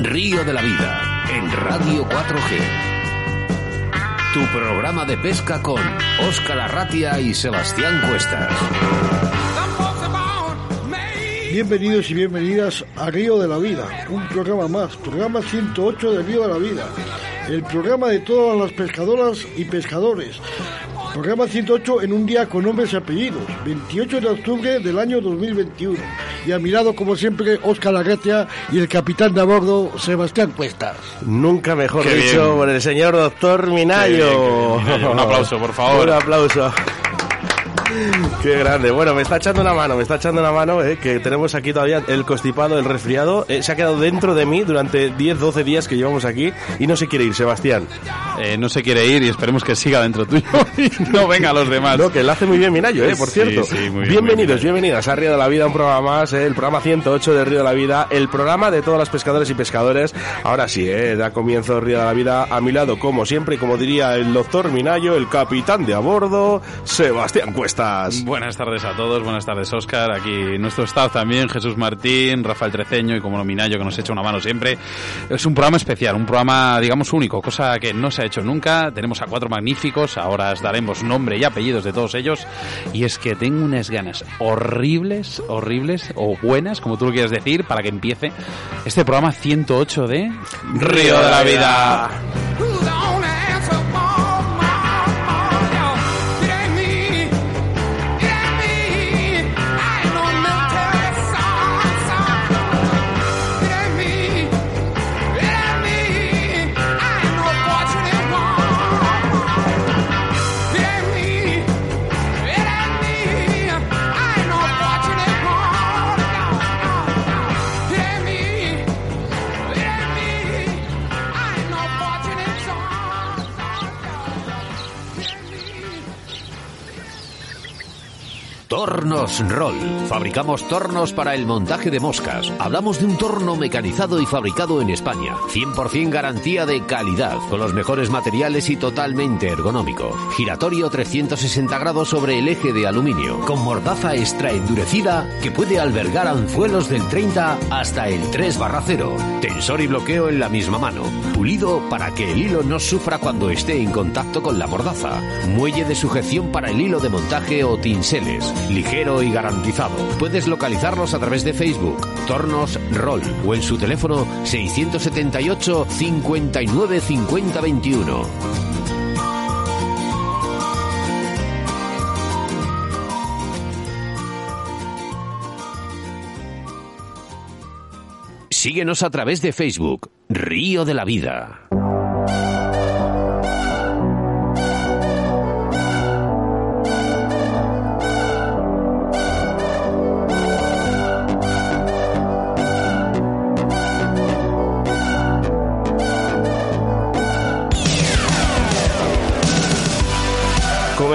Río de la Vida en Radio 4G. Tu programa de pesca con Óscar Arratia y Sebastián Cuestas. Bienvenidos y bienvenidas a Río de la Vida, un programa más, programa 108 de Río de la Vida, el programa de todas las pescadoras y pescadores. Programa 108 en un día con nombres y apellidos, 28 de octubre del año 2021 y a mi lado, como siempre, Óscar Larretia y el capitán de a bordo, Sebastián Cuestas. Nunca mejor dicho por el señor doctor Minayo. Un aplauso, por favor. Un aplauso. Qué grande. Bueno, me está echando una mano, me está echando una mano, eh, que tenemos aquí todavía el constipado, el resfriado. Eh, se ha quedado dentro de mí durante 10, 12 días que llevamos aquí y no se quiere ir, Sebastián. Eh, no se quiere ir y esperemos que siga dentro tuyo y no venga a los demás. No, que lo hace muy bien Minayo, eh, por cierto. Sí, sí, muy bien, Bienvenidos, muy bien. bienvenidas a Río de la Vida, un programa más, el programa 108 de Río de la Vida, el programa de todos los pescadores y pescadores. Ahora sí, da comienzo Río de la Vida a mi lado, como siempre, y como diría el doctor Minayo, el capitán de a bordo, Sebastián Cuestas. Buenas tardes a todos, buenas tardes Óscar, aquí nuestro staff también, Jesús Martín, Rafael Treceño y como no Minayo que nos echa una mano siempre. Es un programa especial, un programa digamos único, cosa que no se ha hecho nunca. Tenemos a cuatro magníficos, ahora os daremos nombre y apellidos de todos ellos y es que tengo unas ganas horribles, horribles o buenas, como tú lo quieras decir, para que empiece este programa 108 de Río de la Vida. Tornos Roll. Fabricamos tornos para el montaje de moscas. Hablamos de un torno mecanizado y fabricado en España. 100% garantía de calidad, con los mejores materiales y totalmente ergonómico. Giratorio 360 grados sobre el eje de aluminio, con mordaza extra endurecida que puede albergar anzuelos del 30 hasta el 3 barra 0. Tensor y bloqueo en la misma mano. Pulido para que el hilo no sufra cuando esté en contacto con la mordaza. Muelle de sujeción para el hilo de montaje o tinseles. Ligero y garantizado. Puedes localizarlos a través de Facebook, Tornos Roll o en su teléfono 678 59 50 21. Síguenos a través de Facebook, Río de la Vida.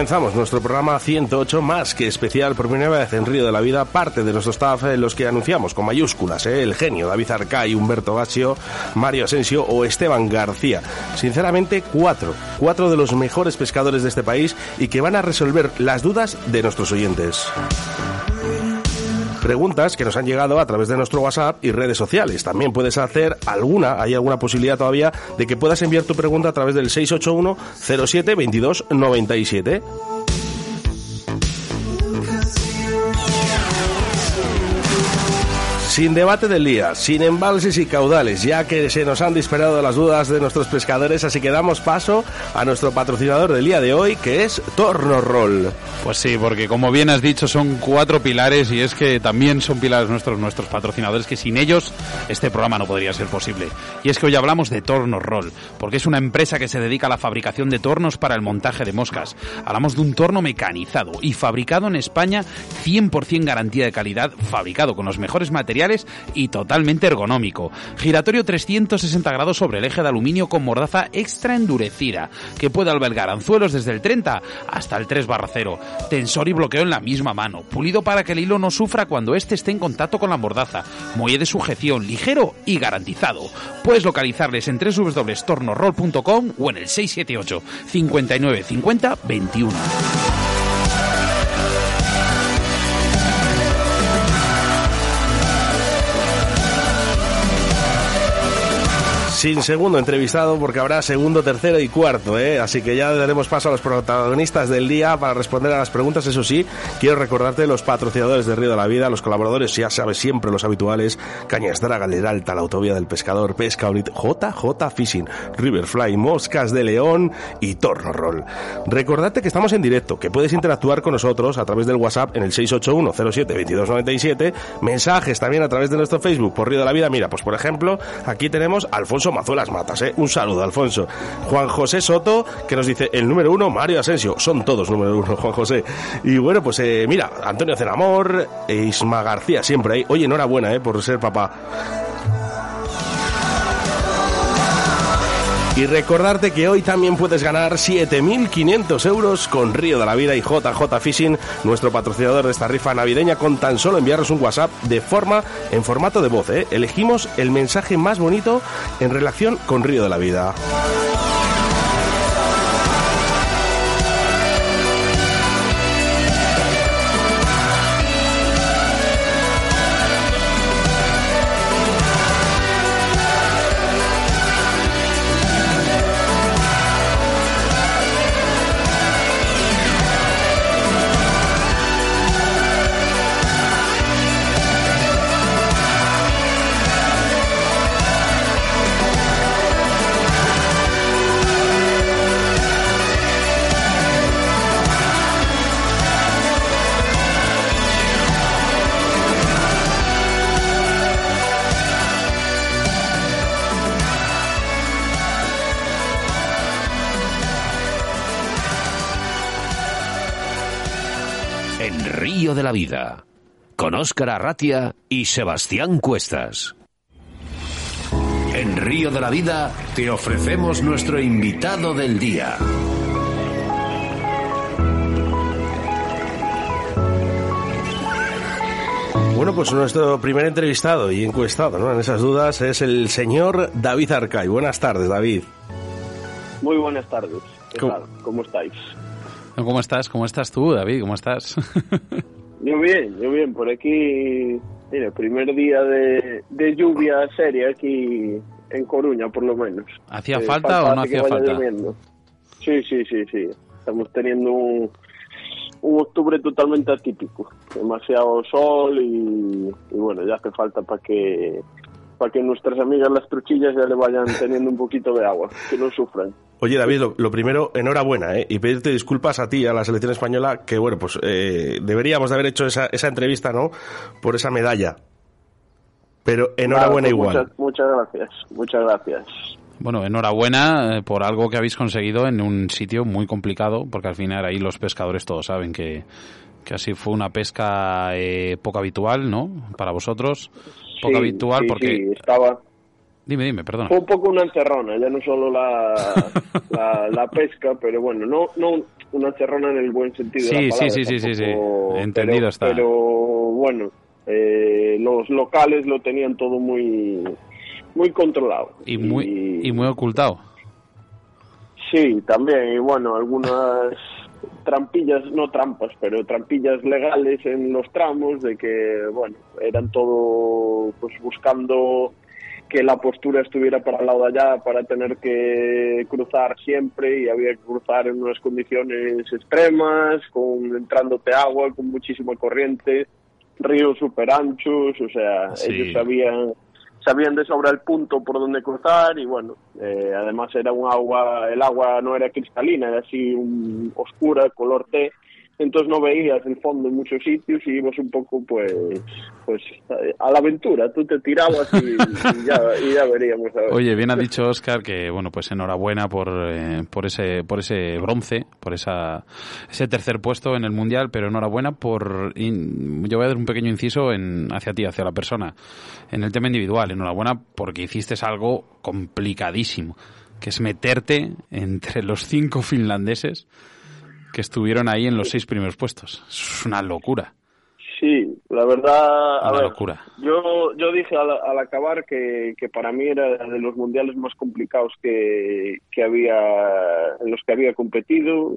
Comenzamos nuestro programa 108 más que especial por primera vez en Río de la Vida, parte de nuestro staff eh, los que anunciamos con mayúsculas, eh, el genio David Arcay, Humberto Gaccio, Mario Asensio o Esteban García. Sinceramente, cuatro, cuatro de los mejores pescadores de este país y que van a resolver las dudas de nuestros oyentes preguntas que nos han llegado a través de nuestro WhatsApp y redes sociales. También puedes hacer alguna, hay alguna posibilidad todavía de que puedas enviar tu pregunta a través del 681 07 22 97. Sin debate del día, sin embalses y caudales, ya que se nos han disparado las dudas de nuestros pescadores, así que damos paso a nuestro patrocinador del día de hoy, que es Torno Roll. Pues sí, porque como bien has dicho, son cuatro pilares y es que también son pilares nuestros nuestros patrocinadores que sin ellos este programa no podría ser posible. Y es que hoy hablamos de Tornos Roll, porque es una empresa que se dedica a la fabricación de tornos para el montaje de moscas. Hablamos de un torno mecanizado y fabricado en España 100% garantía de calidad, fabricado con los mejores materiales y totalmente ergonómico. Giratorio 360 grados sobre el eje de aluminio con mordaza extra endurecida, que puede albergar anzuelos desde el 30 hasta el 3 barra 0. Tensor y bloqueo en la misma mano. Pulido para que el hilo no sufra cuando éste esté en contacto con la mordaza. Muelle de sujeción, ligero y garantizado. Puedes localizarles en www.tornorroll.com o en el 678 59 50 21. Sin segundo entrevistado porque habrá segundo, tercero y cuarto, ¿eh? Así que ya daremos paso a los protagonistas del día para responder a las preguntas. Eso sí, quiero recordarte los patrocinadores de Río de la Vida, los colaboradores, ya sabes, siempre los habituales, Cañastra, Galeralta, la Autovía del Pescador, Pesca Unit, JJ Fishing, Riverfly, Moscas de León y Torno Roll. Recordarte que estamos en directo, que puedes interactuar con nosotros a través del WhatsApp en el 681 07 2297, mensajes también a través de nuestro Facebook por Río de la Vida. Mira, pues por ejemplo, aquí tenemos a Alfonso Mazuelas Matas, ¿eh? Un saludo, Alfonso. Juan José Soto, que nos dice el número uno, Mario Asensio. Son todos número uno, Juan José. Y bueno, pues eh, mira, Antonio Cenamor, Isma García, siempre ahí. Oye, enhorabuena, ¿eh? Por ser papá. Y recordarte que hoy también puedes ganar 7.500 euros con Río de la Vida y JJ Fishing, nuestro patrocinador de esta rifa navideña, con tan solo enviarnos un WhatsApp de forma en formato de voz. ¿eh? Elegimos el mensaje más bonito en relación con Río de la Vida. Óscar Arratia y Sebastián Cuestas. En Río de la Vida te ofrecemos nuestro invitado del día. Bueno, pues nuestro primer entrevistado y encuestado ¿no? en esas dudas es el señor David Arcay. Buenas tardes, David. Muy buenas tardes. ¿Qué tal? ¿Cómo estáis? ¿Cómo estás? ¿Cómo estás tú, David? ¿Cómo estás? Yo bien, yo bien. Por aquí, mira, primer día de, lluvia seria aquí en Coruña, por lo menos. ¿Hacía eh, falta, o no hacía falta? Sí, sí, sí, sí. Estamos teniendo un, un octubre totalmente atípico. Demasiado sol y, y bueno, ya hace falta para que para que nuestras amigas las truchillas ya le vayan teniendo un poquito de agua, que no sufran. Oye, David, lo, primero, enhorabuena, ¿eh? Y pedirte disculpas a ti, a la selección española, que bueno, pues eh, deberíamos de haber hecho esa, esa entrevista, ¿no? Por esa medalla. Pero enhorabuena pues igual. Muchas, muchas gracias, muchas gracias. Bueno, enhorabuena eh, por algo que habéis conseguido en un sitio muy complicado, porque al final ahí los pescadores todos saben que, que así fue una pesca eh, poco habitual, ¿no? Para vosotros, poco habitual porque... Sí, estaba Dime, dime, perdona. Fue un poco una encerrona, ya no solo la, la, pesca, pero bueno, no, no una encerrona en el buen sentido sí, de la palabra. Sí, sí, sí, sí, entendido pero, está. Pero bueno, eh, los locales lo tenían todo muy muy controlado. Y muy, y, muy ocultado. Sí, también, y bueno, algunas trampillas, no trampas, pero trampillas legales en los tramos de que, bueno, eran todo pues buscando que la postura estuviera para el lado de allá para tener que cruzar siempre y había que cruzar en unas condiciones extremas, con entrándote agua, con muchísima corriente, ríos super anchos, o sea, ellos sabían sabían de sobra el punto por donde cruzar y bueno, eh, además era un agua, el agua no era cristalina, era así un, oscura, color té, entonces no veías el fondo en muchos sitios y ibas un poco pues pues a la aventura, tú te tirabas y, ya, veríamos. Oye, bien ha dicho Oscar que bueno pues enhorabuena por, eh, por ese por ese bronce, por esa ese tercer puesto en el mundial, pero enhorabuena por yo voy a dar un pequeño inciso en hacia ti, hacia la persona, en el tema individual, enhorabuena porque hiciste algo complicadísimo, que es meterte entre los cinco finlandeses que estuvieron ahí en los seis primeros puestos. Es una locura. Sí, la verdad, una locura. Yo, yo dije al, acabar que, que, para mí era de los mundiales más complicados que, que había, en los que había competido,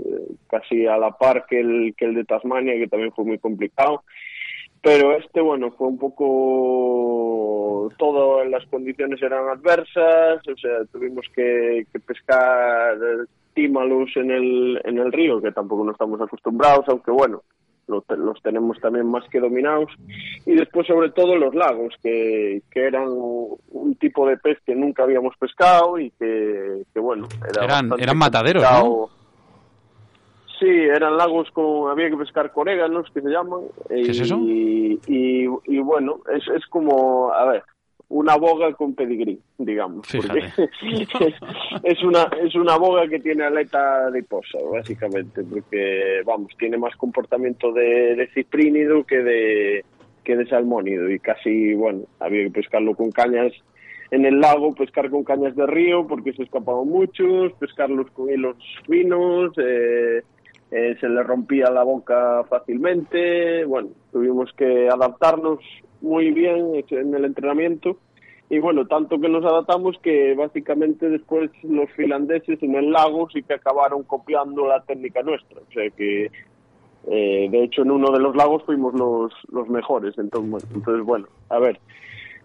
casi a la par que el, que el de Tasmania, que también fue muy complicado pero este, bueno, fue un poco, todas las condiciones eran adversas, o sea, tuvimos que, que pescar tímalos en el, en el río, que tampoco no estamos acostumbrados, aunque bueno, los, los tenemos también más que dominados. Y después, sobre todo, los lagos, que, que eran un tipo de pez que nunca habíamos pescado y que, que bueno, era eran, eran mataderos, ¿no? Sí, eran lagos con, había que pescar coréganos, que se llaman. ¿Qué es eso? Y, y, y bueno, es, es como, a ver, una boga con pedigrí, digamos. Porque es, una es una boga que tiene aleta adiposa, básicamente, porque vamos, tiene más comportamiento de, de ciprínido que de que de salmónido y casi, bueno, había que pescarlo con cañas en el lago, pescar con cañas de río porque se escapaban muchos, pescarlos con hilos finos, eh, eh, se le rompía la boca fácilmente, bueno, tuvimos que adaptarnos muy bien en el entrenamiento. Y bueno, tanto que nos adaptamos que básicamente después los finlandeses en el lago sí que acabaron copiando la técnica nuestra, o sea que eh, de hecho en uno de los lagos fuimos los, los mejores, entonces entonces, bueno a ver,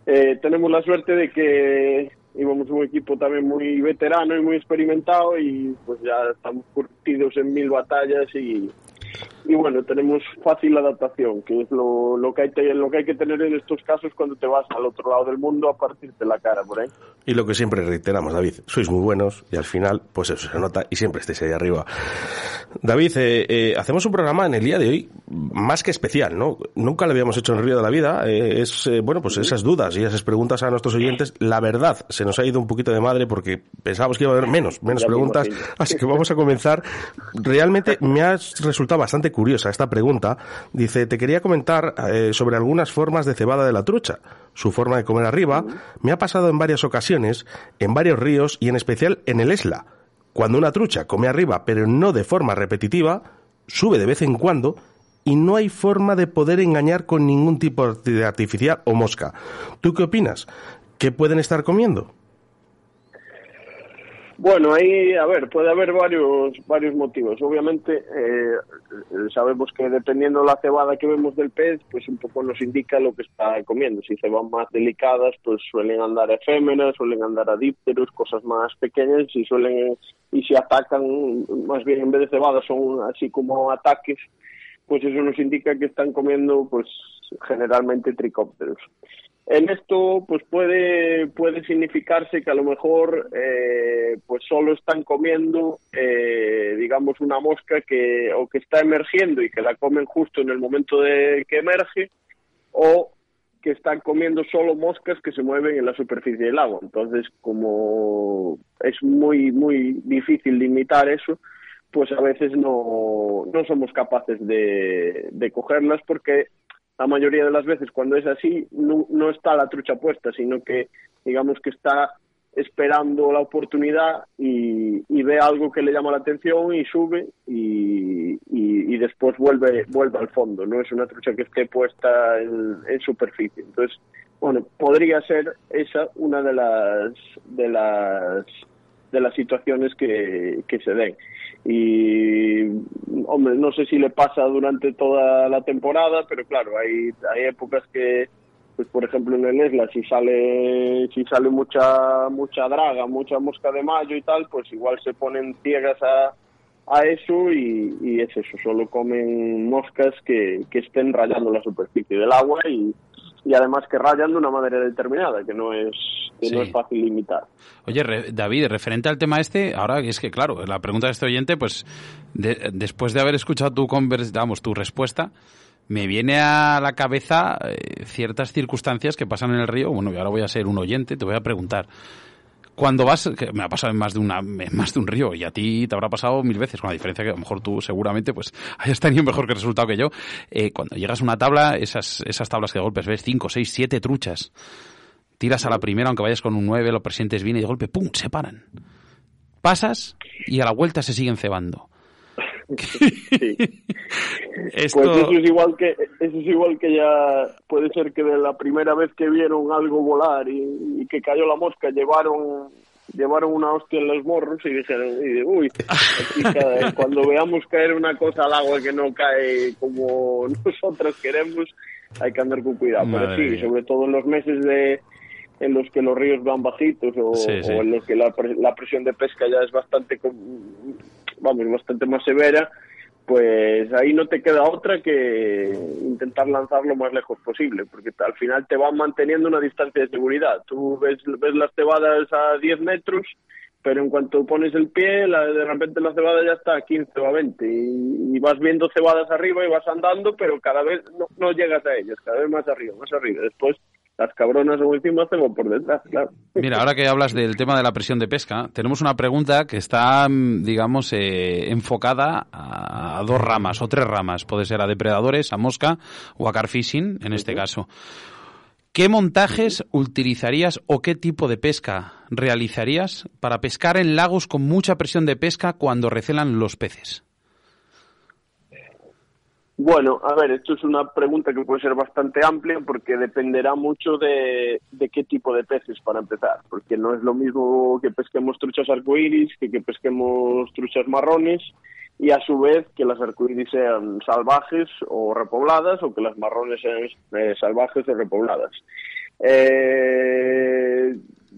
eh, tenemos la suerte de que íbamos un equipo también muy veterano y muy experimentado y pues ya estamos curtidos en mil batallas y, y bueno, tenemos fácil adaptación, que es lo, lo, que hay lo que hay que tener en estos casos cuando te vas al otro lado del mundo a partirte la cara por ahí. Y lo que siempre reiteramos, David, sois muy buenos y al final, pues eso se nota y siempre estéis ahí arriba. David, eh, eh, hacemos un programa en el día de hoy más que especial, ¿no? Nunca lo habíamos hecho en el Río de la Vida. Eh, es, eh, bueno, pues esas dudas y esas preguntas a nuestros oyentes. La verdad, se nos ha ido un poquito de madre porque pensábamos que iba a haber menos, menos preguntas. Así que vamos a comenzar. Realmente me ha resultado bastante curiosa esta pregunta. Dice, te quería comentar eh, sobre algunas formas de cebada de la trucha. Su forma de comer arriba me ha pasado en varias ocasiones, en varios ríos y en especial en el Esla. Cuando una trucha come arriba, pero no de forma repetitiva, sube de vez en cuando y no hay forma de poder engañar con ningún tipo de artificial o mosca. ¿Tú qué opinas? ¿Qué pueden estar comiendo? Bueno, ahí, a ver, puede haber varios varios motivos. Obviamente, eh, sabemos que dependiendo la cebada que vemos del pez, pues un poco nos indica lo que está comiendo. Si ceban más delicadas, pues suelen andar efémeras, suelen andar adípteros, cosas más pequeñas, y suelen y si atacan, más bien en vez de cebadas son así como ataques, pues eso nos indica que están comiendo, pues generalmente tricópteros. En esto, pues puede, puede significarse que a lo mejor, eh, pues solo están comiendo, eh, digamos, una mosca que, o que está emergiendo y que la comen justo en el momento de que emerge, o que están comiendo solo moscas que se mueven en la superficie del agua. Entonces, como es muy, muy difícil limitar eso, pues a veces no, no somos capaces de, de cogerlas porque la mayoría de las veces cuando es así no, no está la trucha puesta, sino que digamos que está esperando la oportunidad y, y, ve algo que le llama la atención y sube y, y, después vuelve vuelve al fondo no es una trucha que esté puesta en, en, superficie. Entonces bueno podría ser esa una de las de las de las situaciones que, que se den. Y hombre no sé si le pasa durante toda la temporada pero claro hay hay épocas que pues por ejemplo en el Esla si sale si sale mucha mucha draga mucha mosca de mayo y tal pues igual se ponen ciegas a a eso y, y es eso solo comen moscas que, que estén rayando la superficie del agua y, y además que rayan de una manera determinada, que no es, que sí. no es fácil limitar. Oye, re, David, referente al tema este, ahora es que, claro, la pregunta de este oyente, pues de, después de haber escuchado tu, convers vamos, tu respuesta, me viene a la cabeza eh, ciertas circunstancias que pasan en el río. Bueno, y ahora voy a ser un oyente, te voy a preguntar cuando vas, me ha pasado en más de más de un río y a ti te habrá pasado mil veces, con la diferencia que a lo mejor tú seguramente pues hayas tenido mejor que resultado que yo. Eh, cuando llegas a una tabla, esas, esas tablas que de golpes ves cinco, seis, siete truchas, tiras a la primera, aunque vayas con un nueve, lo presentes bien y de golpe, ¡pum! se paran. Pasas y a la vuelta se siguen cebando. Sí. Esto... Pues eso es igual que eso es igual que ya puede ser que de la primera vez que vieron algo volar y, y que cayó la mosca llevaron llevaron una hostia en los morros y dijeron, y, uy, aquí cada, cuando veamos caer una cosa al agua que no cae como nosotros queremos, hay que andar con cuidado. Pero sí, sobre todo en los meses de en los que los ríos van bajitos o, en los que la, la, presión de pesca ya es bastante vamos bastante más severa pues ahí no te queda otra que intentar lanzar lo más lejos posible, porque al final te van manteniendo una distancia de seguridad. Tú ves, ves las cebadas a 10 metros, pero en cuanto pones el pie, de repente la cebada ya está a 15 o a 20 y, vas viendo cebadas arriba y vas andando, pero cada vez no, no llegas a ellas, cada vez más arriba, más arriba. Después las cabronas o encima hacemos por detrás, claro. Mira, ahora que hablas del tema de la presión de pesca, tenemos una pregunta que está, mm, digamos, eh, enfocada a, dos ramas o tres ramas. Puede ser a depredadores, a mosca o a carfishing, en este caso. ¿Qué montajes utilizarías o qué tipo de pesca realizarías para pescar en lagos con mucha presión de pesca cuando recelan los peces? Bueno, a ver, esto es una pregunta que puede ser bastante amplia porque dependerá mucho de, qué tipo de peces para empezar, porque no es lo mismo que pesquemos truchas arcoíris que que pesquemos truchas marrones y a su vez que las arcoíris sean salvajes o repobladas o que las marrones sean eh, salvajes o repobladas. Eh,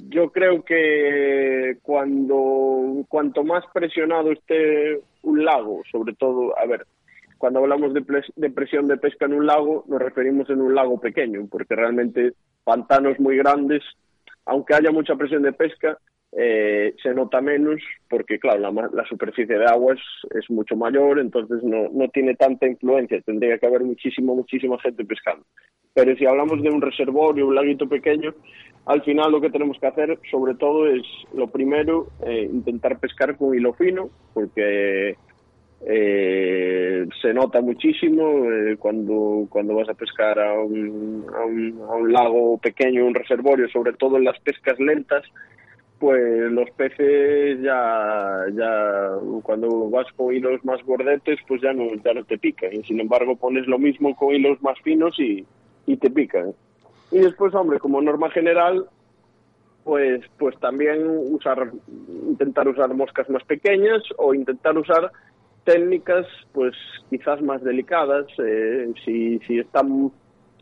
yo creo que cuando cuanto más presionado esté un lago, sobre todo, a ver, cuando hablamos de, presión de pesca en un lago, nos referimos en un lago pequeño, porque realmente pantanos muy grandes, aunque haya mucha presión de pesca, eh, se nota menos porque, claro, la, superficie de agua es, mucho mayor, entonces no, no tiene tanta influencia. Tendría que haber muchísima, muchísima gente pescando. Pero si hablamos de un reservorio, un laguito pequeño, al final lo que tenemos que hacer, sobre todo, es lo primero, eh, intentar pescar con hilo fino, porque eh, se nota muchísimo eh, cuando, cuando vas a pescar a un, a, un, a un lago pequeño, un reservorio, sobre todo en las pescas lentas, pues los peces ya, ya cuando vas con hilos más gordetes, pues ya no, ya no te pican. Y sin embargo pones lo mismo con hilos más finos y, y te pican. Y después, hombre, como norma general, pues, pues también usar, intentar usar moscas más pequeñas o intentar usar técnicas pues quizás más delicadas eh, si, si están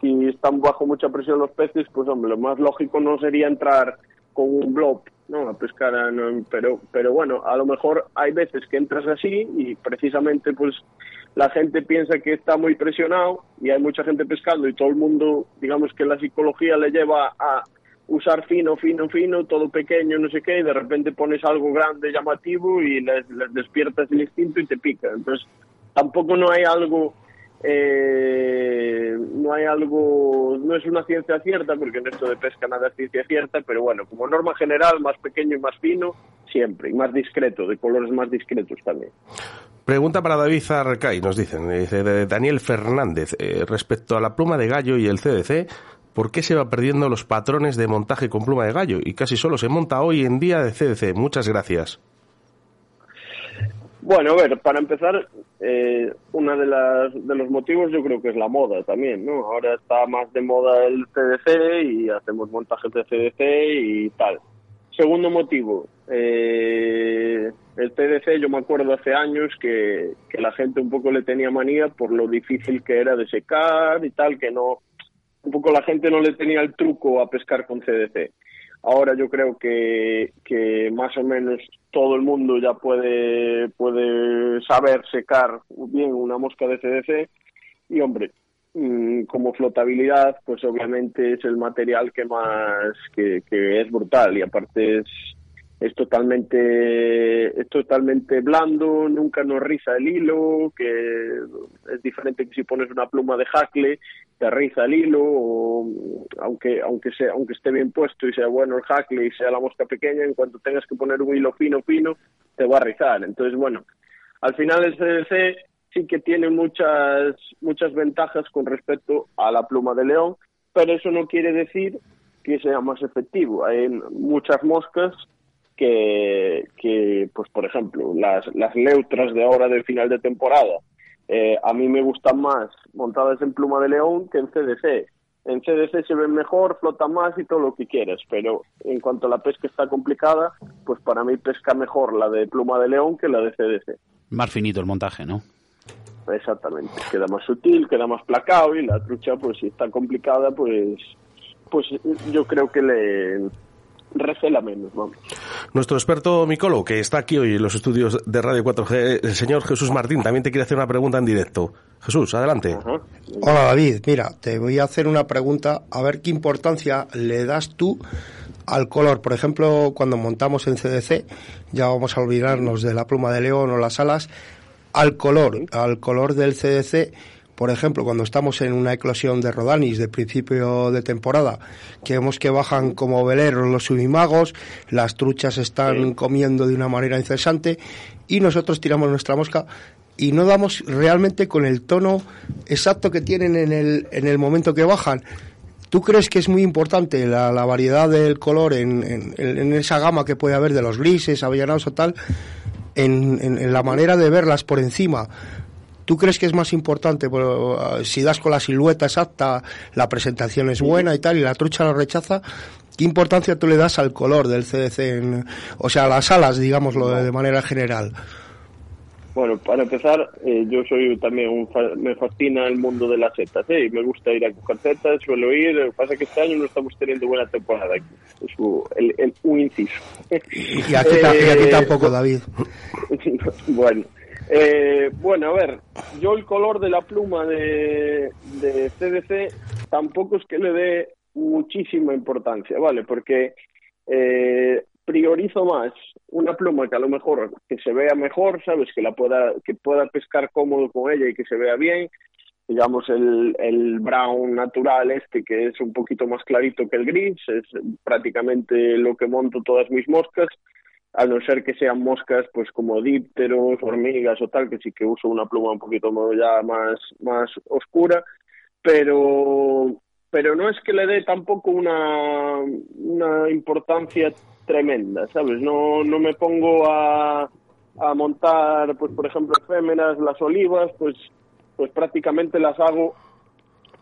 si están bajo mucha presión los peces pues hombre lo más lógico no sería entrar con un blob no a pescar pero pero bueno a lo mejor hay veces que entras así y precisamente pues la gente piensa que está muy presionado y hay mucha gente pescando y todo el mundo digamos que la psicología le lleva a usar fino, fino, fino, todo pequeño, no sé qué, y de repente pones algo grande, llamativo y les, despiertas el instinto y te pica. Entonces, tampoco no hay algo, eh, no hay algo, no es una ciencia cierta, porque en esto de pesca nada es ciencia cierta, pero bueno, como norma general, más pequeño y más fino, siempre, y más discreto, de colores más discretos también. Pregunta para David Arcay, nos dicen, dice Daniel Fernández, eh, respecto a la pluma de gallo y el CDC, ¿por qué se va perdiendo los patrones de montaje con pluma de gallo? Y casi solo se monta hoy en día de CDC. Muchas gracias. Bueno, a ver, para empezar, eh, uno de, los motivos yo creo que es la moda también, ¿no? Ahora está más de moda el CDC y hacemos montajes de CDC y tal. Segundo motivo, eh, el CDC yo me acuerdo hace años que, que la gente un poco le tenía manía por lo difícil que era de secar y tal, que no, un poco la gente no le tenía el truco a pescar con CDC. Ahora yo creo que, que más o menos todo el mundo ya puede, puede saber secar bien una mosca de CDC y hombre, mm, como flotabilidad, pues obviamente es el material que más, que, es brutal y aparte es, es totalmente es totalmente blando, nunca nos riza el hilo, que es diferente que si pones una pluma de jacle, te riza el hilo, o, aunque aunque sea aunque esté bien puesto y sea bueno el jacle y sea la mosca pequeña, en cuanto tengas que poner un hilo fino fino, te va a rizar. Entonces, bueno, al final el CDC sí que tiene muchas muchas ventajas con respecto a la pluma de león, pero eso no quiere decir que sea más efectivo. Hay muchas moscas que, que pues por ejemplo, las, las neutras de ahora del final de temporada, eh, a mí me gustan más montadas en pluma de león que en CDC. En CDC se ven mejor, flota más y todo lo que quieras, pero en cuanto a la pesca está complicada, pues para mí pesca mejor la de pluma de león que la de CDC. Más finito el montaje, ¿no? exactamente. Queda más sutil, queda más placado y la trucha, pues si está complicada, pues, pues yo creo que le recela menos, vamos. Nuestro experto micólogo, que está aquí hoy en los estudios de Radio 4G, el señor Jesús Martín, también te quiere hacer una pregunta en directo. Jesús, adelante. Hola David, mira, te voy a hacer una pregunta, a ver qué importancia le das tú al color. Por ejemplo, cuando montamos en CDC, ya vamos a olvidarnos de la pluma de león o las alas, al color, al color del CDC. Por ejemplo, cuando estamos en una eclosión de Rodanis de principio de temporada, que vemos que bajan como veleros los subimagos, las truchas están comiendo de una manera incesante y nosotros tiramos nuestra mosca y no damos realmente con el tono exacto que tienen en el, en el momento que bajan. ¿Tú crees que es muy importante la, variedad del color en, esa gama que puede haber de los grises, avellanados o tal, en, la manera de verlas por encima? ¿Tú crees que es más importante pues, si das con la silueta exacta, la presentación es buena y tal, y la trucha lo rechaza? ¿Qué importancia tú le das al color del CDC, o sea, a las alas, digámoslo de manera general? Bueno, para empezar, eh, yo soy también un me fascina el mundo de las setas, ¿eh? Y me gusta ir a coger setas, suelo ir, lo que pasa es que este año no estamos teniendo buena temporada aquí, es un, inciso. Y aquí, eh, tampoco, David. bueno, eh, bueno, a ver, yo el color de la pluma de, de CDC tampoco es que le dé muchísima importancia, ¿vale? Porque eh, priorizo más una pluma que a lo mejor que se vea mejor, sabes, que la pueda que pueda pescar cómodo con ella y que se vea bien, digamos el, el brown natural este que es un poquito más clarito que el gris, es prácticamente lo que monto todas mis moscas, a no ser que sean moscas pues como dípteros, hormigas o tal, que sí que uso una pluma un poquito ya más más oscura, pero pero no es que le dé tampoco una, una importancia tremenda, ¿sabes? No, no me pongo a, a montar, pues por ejemplo, efémeras, las olivas, pues, pues prácticamente las hago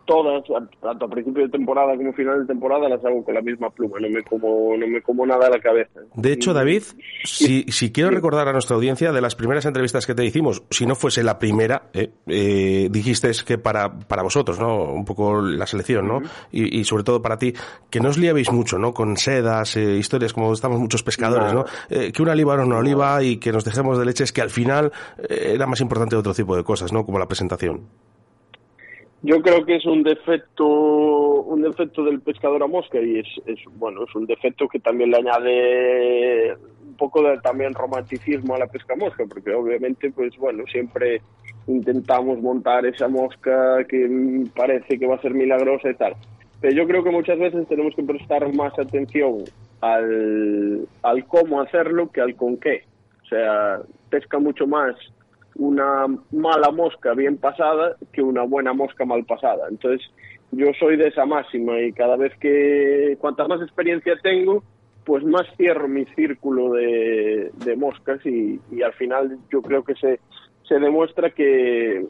todas, tanto a principio de temporada como final de temporada, las hago con la misma pluma, no me como, no me como nada a la cabeza. De hecho, David, si, si quiero recordar a nuestra audiencia de las primeras entrevistas que te hicimos, si no fuese la primera, eh, eh, dijiste que para, para vosotros, ¿no? Un poco la selección, ¿no? y, y, sobre todo para ti, que no os liabais mucho, ¿no? Con sedas, eh, historias como estamos muchos pescadores, ¿no? Eh, que una oliva era una oliva y que nos dejemos de leches, que al final eh, era más importante otro tipo de cosas, ¿no? Como la presentación. Yo creo que es un defecto, un defecto del pescador a mosca y es, es bueno, es un defecto que también le añade un poco de también romanticismo a la pesca mosca, porque obviamente, pues bueno, siempre intentamos montar esa mosca que parece que va a ser milagrosa y tal. Pero yo creo que muchas veces tenemos que prestar más atención al, al cómo hacerlo que al con qué. O sea, pesca mucho más una mala mosca bien pasada que una buena mosca mal pasada. Entonces, yo soy de esa máxima y cada vez que, cuanta más experiencia tengo, pues más cierro mi círculo de, de moscas y, al final yo creo que se, se demuestra que,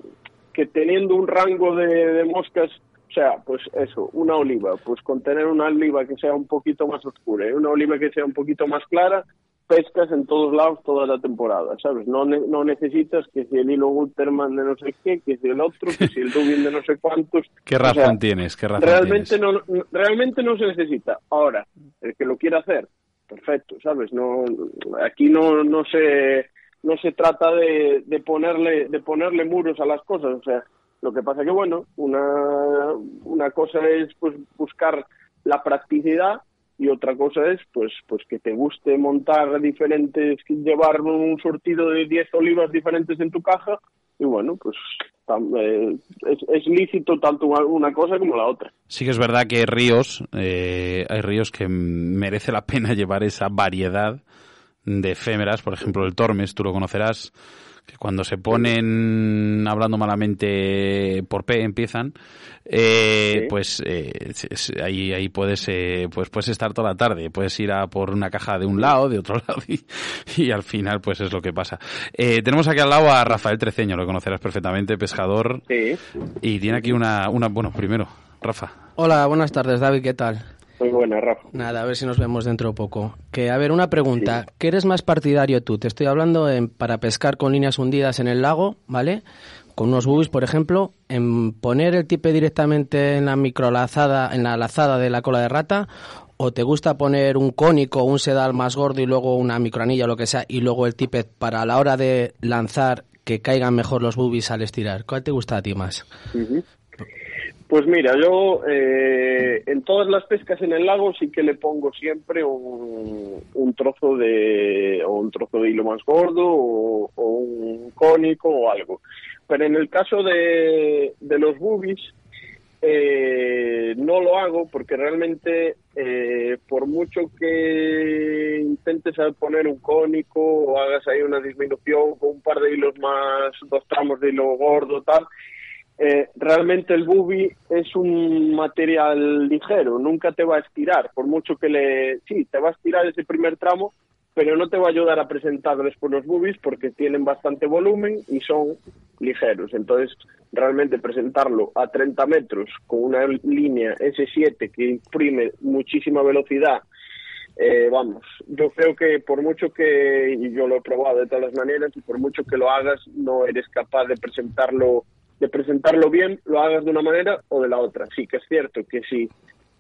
que teniendo un rango de, de moscas o sea, pues eso, una oliva, pues con tener una oliva que sea un poquito más oscura y una oliva que sea un poquito más clara, pescas en todos lados toda la temporada, ¿sabes? No, no necesitas que si el hilo Guterman de no sé qué, que si el otro, que si el Dubin de no sé cuántos. ¿Qué razón tienes? ¿Qué razón realmente No, realmente no se necesita. Ahora, el que lo quiera hacer, perfecto, ¿sabes? No, aquí no, no se no se trata de, de ponerle de ponerle muros a las cosas, o sea, lo que pasa que bueno, una una cosa es pues buscar la practicidad y otra cosa es pues pues que te guste montar diferentes llevar un sortido de 10 olivas diferentes en tu caja y bueno pues eh, es, lícito tanto una cosa como la otra. Sí que es verdad que hay ríos eh, hay ríos que merece la pena llevar esa variedad de efémeras. Por ejemplo el Tormes tú lo conocerás que cuando se ponen hablando malamente por P empiezan eh, pues eh, ahí ahí puedes eh, pues puedes estar toda la tarde puedes ir a por una caja de un lado de otro lado y, al final pues es lo que pasa. Eh, tenemos aquí al lado a Rafael Treceño lo conocerás perfectamente pescador. Sí. y tiene aquí una una bueno primero Rafa. Hola buenas tardes David qué tal muy buena, Rafa. Nada, a ver si nos vemos dentro de poco. Que, a ver, una pregunta. ¿Qué eres más partidario tú? Te estoy hablando para pescar con líneas hundidas en el lago, ¿vale? con unos boobies, por ejemplo, en poner el tipe directamente en la microlazada, en la lazada de la cola de rata, o te gusta poner un cónico, un sedal más gordo y luego una microanilla o lo que sea, y luego el tipe para la hora de lanzar que caigan mejor los boobies al estirar. ¿Cuál te gusta a ti más? Pues mira, yo eh, en todas las pescas en el lago sí que le pongo siempre un, un trozo de o un trozo de hilo más gordo o, un cónico o algo. Pero en el caso de, de los boobies eh, no lo hago porque realmente eh, por mucho que intentes poner un cónico o hagas ahí una disminución con un par de hilos más, dos tramos de hilo gordo, tal, eh, realmente el bubi es un material ligero, nunca te va a estirar, por mucho que le... Sí, te va a estirar ese primer tramo, pero no te va a ayudar a presentar después los bubis porque tienen bastante volumen y son ligeros. Entonces, realmente presentarlo a 30 metros con una línea S7 que imprime muchísima velocidad, eh, vamos, yo creo que por mucho que, y yo lo he probado de todas las maneras, y por mucho que lo hagas, no eres capaz de presentarlo de presentarlo bien, lo hagas de una manera o de la otra. Sí que es cierto que si,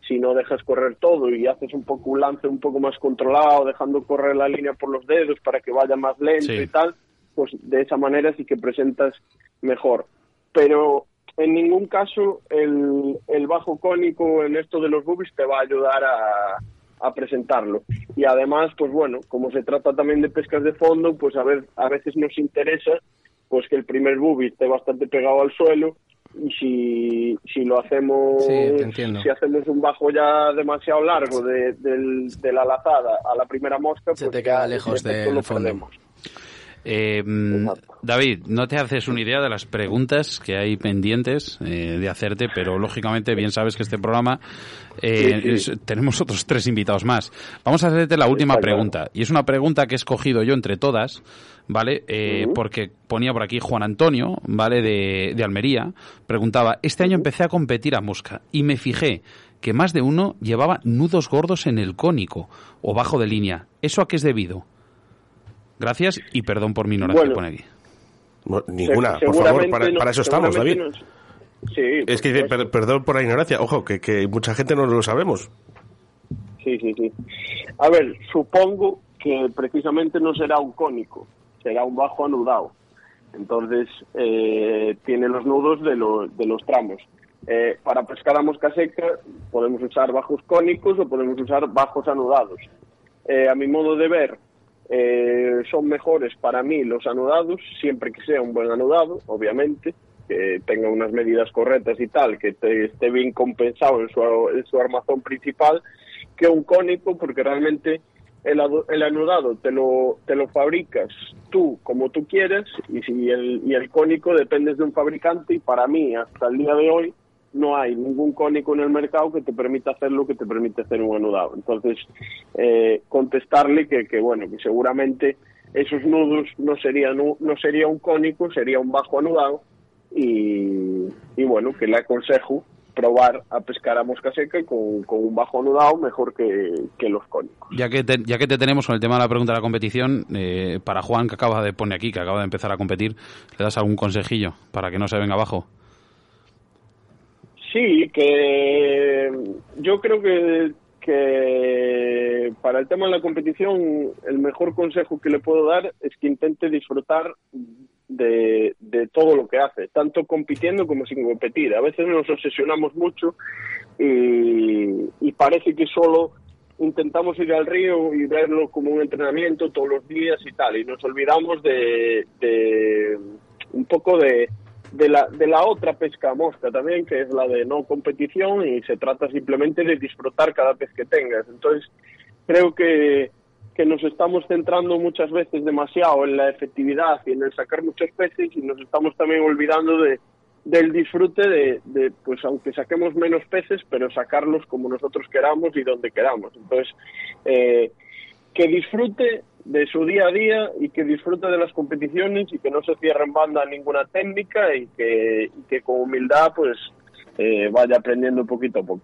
si no dejas correr todo y haces un poco un lance un poco más controlado, dejando correr la línea por los dedos para que vaya más lento y tal, pues de esa manera sí que presentas mejor. Pero en ningún caso el, el bajo cónico en esto de los boobies te va a ayudar a, a presentarlo. Y además, pues bueno, como se trata también de pescas de fondo, pues a ver, a veces nos interesa pues que el primer booby esté bastante pegado al suelo y si, si lo hacemos si hacemos un bajo ya demasiado largo de, de la lazada a la primera mosca se pues te queda lejos del fondo eh, David, no te haces una idea de las preguntas que hay pendientes eh, de hacerte, pero lógicamente bien sabes que este programa eh, tenemos otros tres invitados más. Vamos a hacerte la última pregunta, y es una pregunta que he escogido yo entre todas, ¿vale? Eh, porque ponía por aquí Juan Antonio, ¿vale? De, de Almería, preguntaba, este año empecé a competir a mosca y me fijé que más de uno llevaba nudos gordos en el cónico o bajo de línea. ¿Eso a qué es debido? Gracias y perdón por mi ignorancia, bueno, pone aquí. ninguna, por favor, para, no, para eso estamos, David. No, sí, es que dice, per, perdón por la ignorancia, ojo, que, que mucha gente no lo sabemos. Sí, sí, sí. A ver, supongo que precisamente no será un cónico, será un bajo anudado. Entonces, eh, tiene los nudos de, lo, de los tramos. Eh, para pescar a mosca seca podemos usar bajos cónicos o podemos usar bajos anudados. Eh, a mi modo de ver, eh, son mejores para mí los anudados, siempre que sea un buen anudado, obviamente, que tenga unas medidas correctas y tal, que te, esté bien compensado en su, en su armazón principal, que un cónico, porque realmente el, el, anudado te lo, te lo fabricas tú como tú quieres y, si el, y el cónico dependes de un fabricante y para mí hasta el día de hoy no hay ningún cónico en el mercado que te permita hacer lo que te permite hacer un anudado. Entonces, eh, contestarle que, que, bueno, que seguramente esos nudos no serían no sería un cónico, sería un bajo anudado y, y bueno, que le aconsejo probar a pescar a mosca seca con, con un bajo anudado mejor que, que los cónicos. Ya que, te, ya que te tenemos con el tema de la pregunta de la competición, eh, para Juan que acaba de poner aquí, que acaba de empezar a competir, ¿le das algún consejillo para que no se venga abajo? Sí, que yo creo que, que para el tema de la competición el mejor consejo que le puedo dar es que intente disfrutar de, de todo lo que hace, tanto compitiendo como sin competir. A veces nos obsesionamos mucho y, y parece que solo intentamos ir al río y verlo como un entrenamiento todos los días y tal, y nos olvidamos de, de un poco de, de la, de la otra pesca mosca también, que es la de no competición y se trata simplemente de disfrutar cada pez que tengas. Entonces, creo que, que nos estamos centrando muchas veces demasiado en la efectividad y en el sacar muchos peces y nos estamos también olvidando de, del disfrute de, de, pues aunque saquemos menos peces, pero sacarlos como nosotros queramos y donde queramos. Entonces, eh, que disfrute de su día a día y que disfrute de las competiciones y que no se cierre en banda ninguna técnica y que, y que con humildad pues eh, vaya aprendiendo poquito a poco.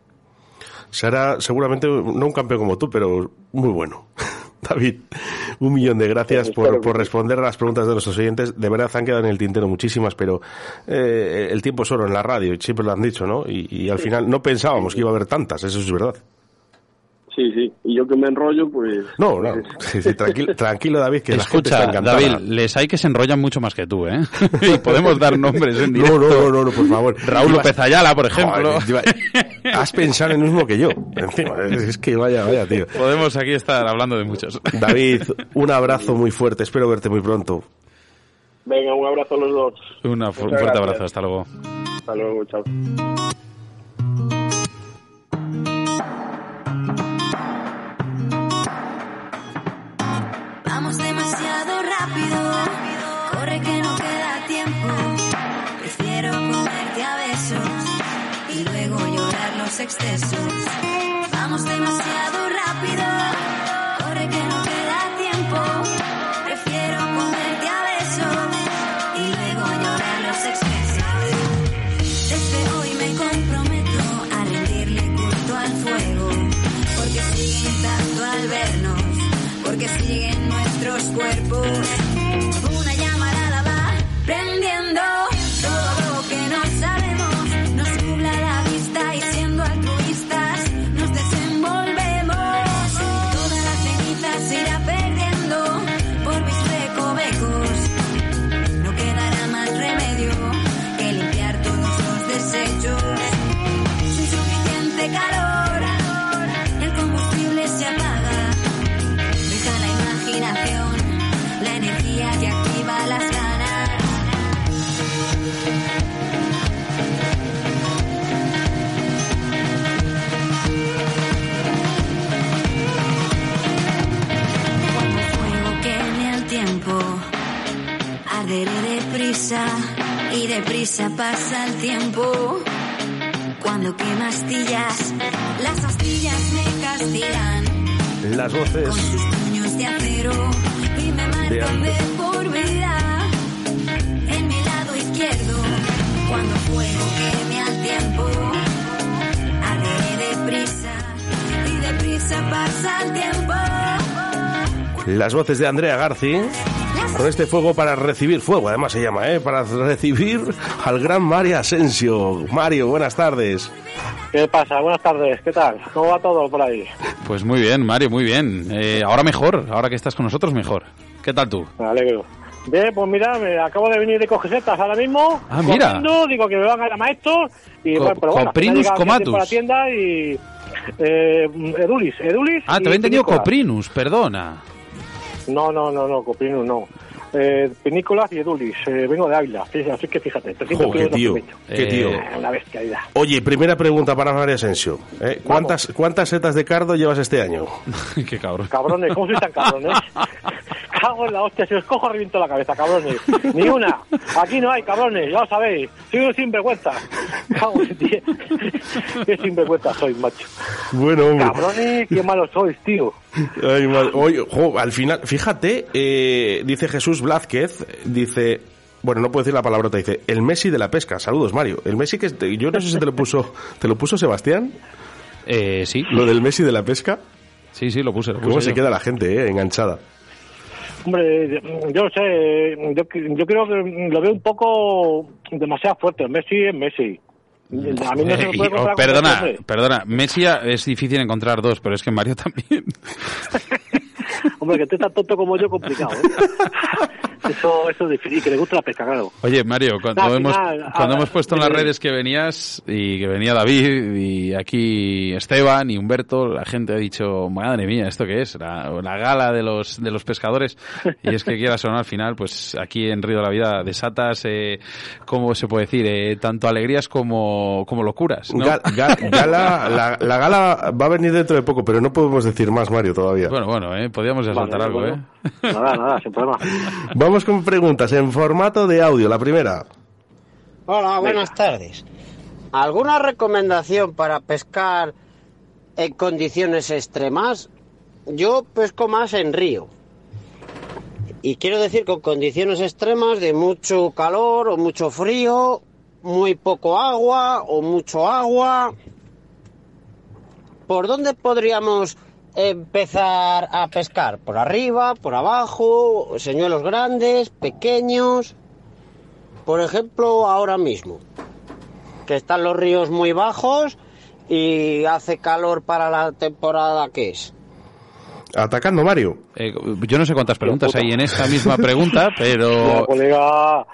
Será seguramente no un campeón como tú, pero muy bueno. David, un millón de gracias por, responder a las preguntas de nuestros oyentes. De verdad, han quedado en el tintero muchísimas, pero eh, el tiempo es oro en la radio, siempre lo han dicho, ¿no? Y, y al final no pensábamos que iba a haber tantas, eso es verdad. Sí, sí. Y yo que me enrollo, pues... No, no, pues, sí, sí, tranquilo, tranquilo, David, que la gente está Escucha, encantada. David, les hay que se enrollan mucho más que tú, ¿eh? y podemos dar nombres en directo. No, no, no, no, no, por favor. Raúl López Ayala, por ejemplo. Joder, Has pensado en el mismo que yo. Encima, es que vaya, vaya, tío. Podemos aquí estar hablando de muchos. David, un abrazo muy fuerte. Espero verte muy pronto. Venga, un abrazo a los dos. Una un fuerte gracias. abrazo, hasta luego. Hasta luego, chao. Demasiado rápido, corre que no queda tiempo. Prefiero comerte a besos y luego llorar los excesos. Vamos demasiado rápido, corre que no queda tiempo. Prefiero comerte a besos y luego llorar los excesos. Desde hoy me comprometo a rendirle culto al fuego, porque sigue intacto al vernos, porque siguen nuestros cuerpos. Deprisa y deprisa pasa el tiempo. Cuando quema astillas, las astillas me castigan Las con voces sus puños de acero y me marcan de por vida en mi lado izquierdo. Cuando fuego queme al tiempo, arderé deprisa y deprisa pasa el tiempo. las voces de Andrea Garci con este fuego para recibir fuego, además se llama, ¿eh? Para recibir al gran Mario Asensio. Mario, buenas tardes. ¿Qué pasa? Buenas tardes, ¿qué tal? ¿Cómo va todo por ahí? Pues muy bien, Mario, muy bien. Eh, ahora mejor, ahora que estás con nosotros, mejor. ¿Qué tal tú? Me alegro. Bien, pues mira, me acabo de venir de cogesetas ahora mismo. Ah, mira. comiendo, digo que me van a llamar estos. Y Co- bueno, pero bueno, Coprinus comatus. a la tienda y... Eh, Edulis, Edulis. Ah, te había entendido. Coprinus, perdona. No, no, no, no, Coprinus no. Eh, Pinícolas y Edulis. Eh, vengo de Ávila, sí, así que fíjate. 300 Jo, qué tío, qué Eh, tío. Eh, Una bestialidad. Oye, primera pregunta para Mario Asensio. ¿eh? ¿Cuántas, ¿Cuántas setas de cardo llevas este año? Qué cabrón. Cabrones, ¿cómo sois tan cabrones? Cago en la hostia, si os cojo reviento la cabeza, cabrones. Ni una. Aquí no hay, cabrones, ya lo sabéis. Soy un sinvergüenza. Cago en ti. Qué sinvergüenza soy, macho. Bueno, hombre. Cabrones, qué malos sois, tío. Ay, madre. Oye, jo, al final, fíjate, eh, dice Jesús Blázquez, dice, bueno, no puedo decir la palabrota, dice, el Messi de la pesca. Saludos, Mario. El Messi que, te- yo no sé si te lo puso, ¿te lo puso Sebastián? Eh, sí, Lo del Messi de la pesca. sí, sí, lo puse. Lo ¿Cómo puse se yo. queda la gente, eh, enganchada? Hombre, yo no sé, yo, yo creo que lo veo un poco demasiado fuerte. Messi es Messi. A mí no se puede y- oh, perdona, Messi. perdona. Messi es difícil encontrar dos, pero es que Mario también. Hombre, que esté tan tonto como yo, complicado. ¿eh? Eso, eso es. Y que le gusta la pesca, claro. Oye, Mario, cuando, No, al hemos, final, cuando hemos puesto en las redes que venías y que venía David y aquí Esteban y Humberto, la gente ha dicho, madre mía, ¿esto qué es? La, la gala de los, de los pescadores. Y es que quieras o no, al final, pues aquí en Río de la Vida desatas, eh, ¿cómo se puede decir? Eh, tanto alegrías como, como locuras, ¿no? Ga- ga- gala, la, la gala va a venir dentro de poco, pero no podemos decir más, Mario, todavía. Bueno, bueno, eh, podríamos ya Vale, saltar algo, bueno. ¿eh? Nada, nada, sin problema. Vamos con preguntas en formato de audio. La primera. Hola, buenas tardes. ¿Alguna recomendación para pescar en condiciones extremas? Yo pesco más en río. Y quiero decir con condiciones extremas de mucho calor o mucho frío, muy poco agua o mucho agua. ¿Por dónde podríamos empezar a pescar? ¿Por arriba, por abajo, señuelos grandes, pequeños? Por ejemplo, ahora mismo, que están los ríos muy bajos y hace calor para la temporada que es. Atacando, Mario. Eh, yo no sé cuántas preguntas hay en esta misma pregunta, pero... colega,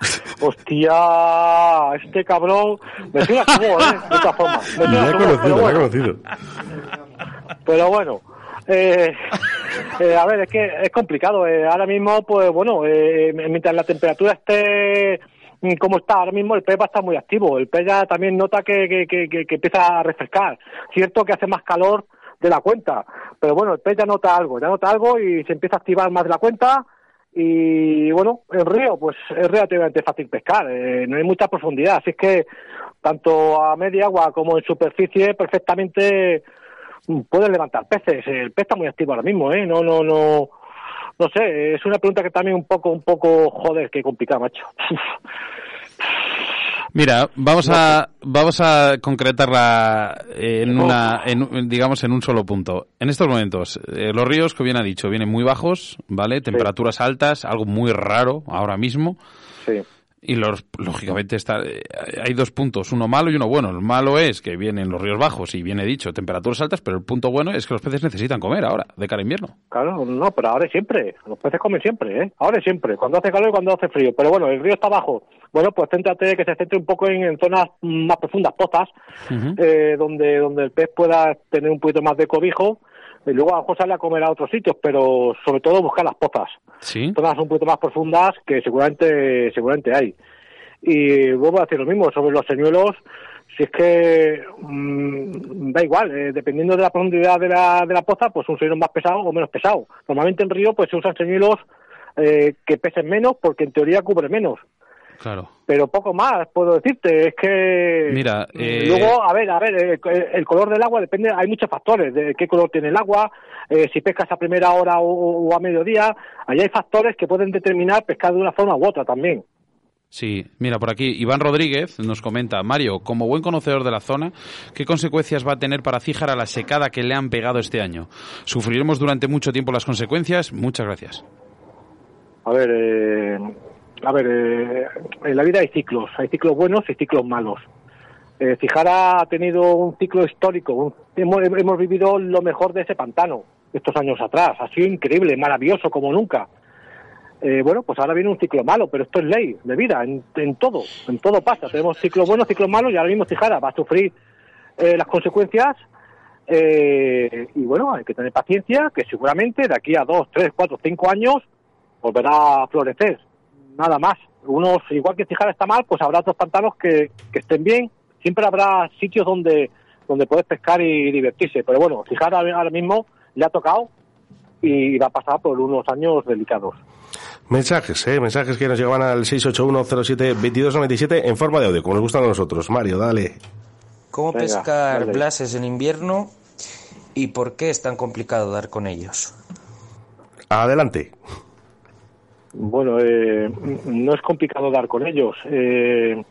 hostia, este cabrón, me suena su voz, ¿eh? De todas formas. Me he voz, conocido, le he conocido. Pero bueno, eh, eh, a ver, es que es complicado. eh, ahora mismo, pues bueno, eh, mientras la temperatura esté mm, como está ahora mismo, el pez va a muy activo. El pez ya también nota que, que, que, que- que empieza a refrescar. Cierto que hace más calor de la cuenta, pero bueno, el pez ya nota algo, ya nota algo y se empieza a activar más de la cuenta. Y bueno, el río, pues es relativamente fácil pescar, eh, no hay mucha profundidad, así es que tanto a media agua como en superficie perfectamente puedes levantar peces. El pez está muy activo ahora mismo, ¿eh? No, no, no, no sé. Es una pregunta que también un poco, un poco, joder, qué complicada, macho. Mira, vamos a vamos a concretarla en una en, un- digamos en un solo punto. En estos momentos, eh, los ríos, como bien ha dicho, vienen muy bajos, ¿vale? Temperaturas altas, algo muy raro ahora mismo. Sí. Y los, lógicamente está, eh, hay dos puntos, uno malo y uno bueno. El malo es que vienen los ríos bajos y viene dicho temperaturas altas, pero el punto bueno es que los peces necesitan comer ahora, de cara a invierno. Claro, no, pero ahora y siempre. Los peces comen siempre, ¿eh? Ahora y siempre. Cuando hace calor y cuando hace frío. Pero bueno, el río está bajo. Bueno, pues céntrate que se centre un poco en, en zonas más profundas, pozas, eh, donde, donde el pez pueda tener un poquito más de cobijo. Y luego a lo mejor sale a comer a otros sitios, pero sobre todo buscar las pozas. Sí. Zonas un poquito más profundas que seguramente, seguramente hay. Y vuelvo a decir lo mismo sobre los señuelos. Si es que mm, da igual, eh, dependiendo de la profundidad de la, de la poza, pues un señuelo más pesado o menos pesado. Normalmente en río pues se usan señuelos eh, que pesen menos porque en teoría cubre menos. Claro. Pero poco más puedo decirte, es que Mira, eh, luego a ver, a ver, el, el color del agua depende, hay muchos factores, de qué color tiene el agua, eh, si pescas a primera hora o, o a mediodía, ahí hay factores que pueden determinar pescar de una forma u otra también. Sí, mira, por aquí Iván Rodríguez nos comenta, Mario, como buen conocedor de la zona, ¿qué consecuencias va a tener para Cíjara la secada que le han pegado este año? ¿Sufriremos durante mucho tiempo las consecuencias? Muchas gracias. A ver, eh, a ver, eh, en la vida hay ciclos, hay ciclos buenos y ciclos malos. Eh, Cijara ha tenido un ciclo histórico, hemos, hemos vivido lo mejor de ese pantano estos años atrás, ha sido increíble, maravilloso como nunca. Eh, bueno, pues ahora viene un ciclo malo, pero esto es ley de vida, en, en todo, en todo pasa. Tenemos ciclos buenos, ciclos malos y ahora mismo Cijara va a sufrir eh, las consecuencias eh, y bueno, hay que tener paciencia, que seguramente de aquí a dos, tres, cuatro, cinco años volverá a florecer. Nada más. Unos, igual que Cijara está mal, pues habrá otros pantanos que, que estén bien. Siempre habrá sitios donde, donde puedes pescar y divertirse. Pero bueno, Cijara ahora mismo le ha tocado y va a pasar por unos años delicados. Mensajes, ¿eh? Mensajes que nos llegaban al 681072297 en forma de audio, como nos gustan a nosotros. Mario, dale. ¿Cómo Venga, pescar dale. blases en invierno y por qué es tan complicado dar con ellos? Adelante. Bueno, eh, no es complicado dar con ellos. Eh,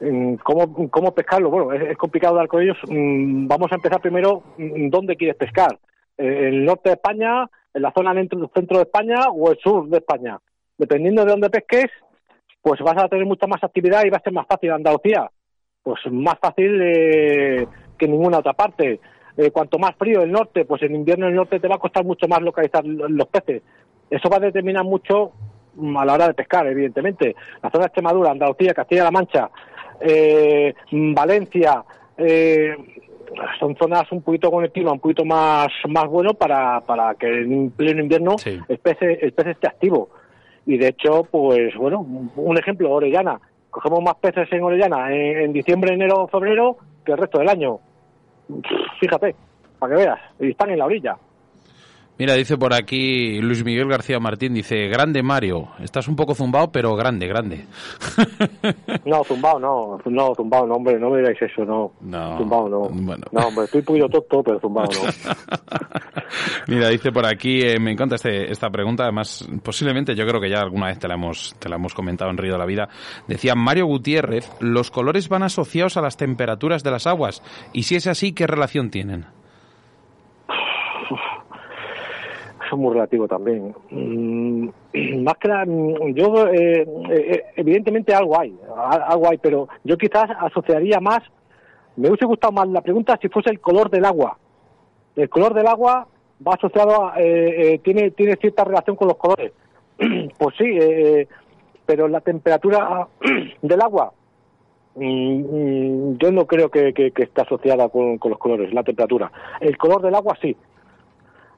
en ¿cómo, ¿Cómo pescarlo? Bueno, es, complicado dar con ellos. Mm, Vamos a empezar primero, mm, ¿dónde quieres pescar? Eh, ¿En el norte de España, en la zona dentro del centro de España o el sur de España? Dependiendo de dónde pesques, pues vas a tener mucha más actividad y va a ser más fácil Andalucía. Pues más fácil eh, que ninguna otra parte. Eh, cuanto más frío el norte, pues en invierno el norte te va a costar mucho más localizar lo- los peces. Eso va a determinar mucho mm, a la hora de pescar, evidentemente. La zona de Extremadura, Andalucía, Castilla-La Mancha, eh, mm, Valencia, eh, son zonas un poquito con el clima un poquito más, más bueno para, para que en pleno invierno el, pez, el pez esté activo. Y de hecho, pues bueno, un ejemplo, Orellana. Cogemos más peces en Orellana en, en diciembre, enero, febrero que el resto del año. Fíjate, para que veas. Y están en la orilla. Mira, dice por aquí Luis Miguel García Martín, dice, grande Mario, estás un poco zumbado, pero grande, grande. No, tumbado no, no, tumbado no, hombre, no me digáis eso, no. No, Tumbado no. No, hombre, estoy un poquito tonto, pero tumbado no. Mira, dice por aquí, eh, me encanta este, esta pregunta, además, posiblemente yo creo que ya alguna vez te la hemos, te la hemos comentado en Río de la Vida. Decía Mario Gutiérrez, los colores van asociados a las temperaturas de las aguas, y si es así, ¿qué relación tienen? eso es muy relativo también. Mm, más que la, yo, eh, eh, evidentemente algo hay, algo hay, pero yo quizás asociaría más, me hubiese gustado más la pregunta si fuese el color del agua. El color del agua va asociado a, eh, eh, tiene, tiene cierta relación con los colores. pues sí, eh, pero la temperatura del agua, mm, mm, yo no creo que, que, que esté asociada con los colores, la temperatura. El color del agua sí.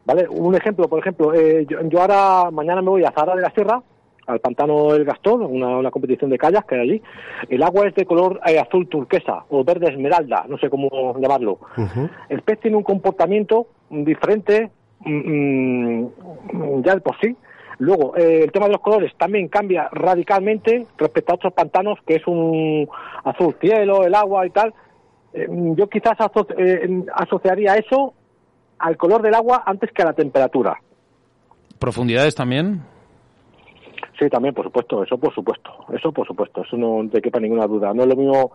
¿Vale? Un ejemplo, por ejemplo, eh, yo, yo ahora, mañana me voy a Zara de la Sierra, al pantano del Gastón, una, una competición de kayak que hay allí. El agua es de color eh, azul turquesa o verde esmeralda, no sé cómo llamarlo. El pez tiene un comportamiento diferente mm, mm, ya de por sí. Luego, eh, el tema de los colores también cambia radicalmente respecto a otros pantanos, que es un azul cielo, el agua y tal. Eh, yo quizás aso- eh, asociaría eso al color del agua antes que a la temperatura. ¿Profundidades también? Sí, también, por supuesto, eso por supuesto, eso por supuesto, eso no te quepa ninguna duda. No es lo mismo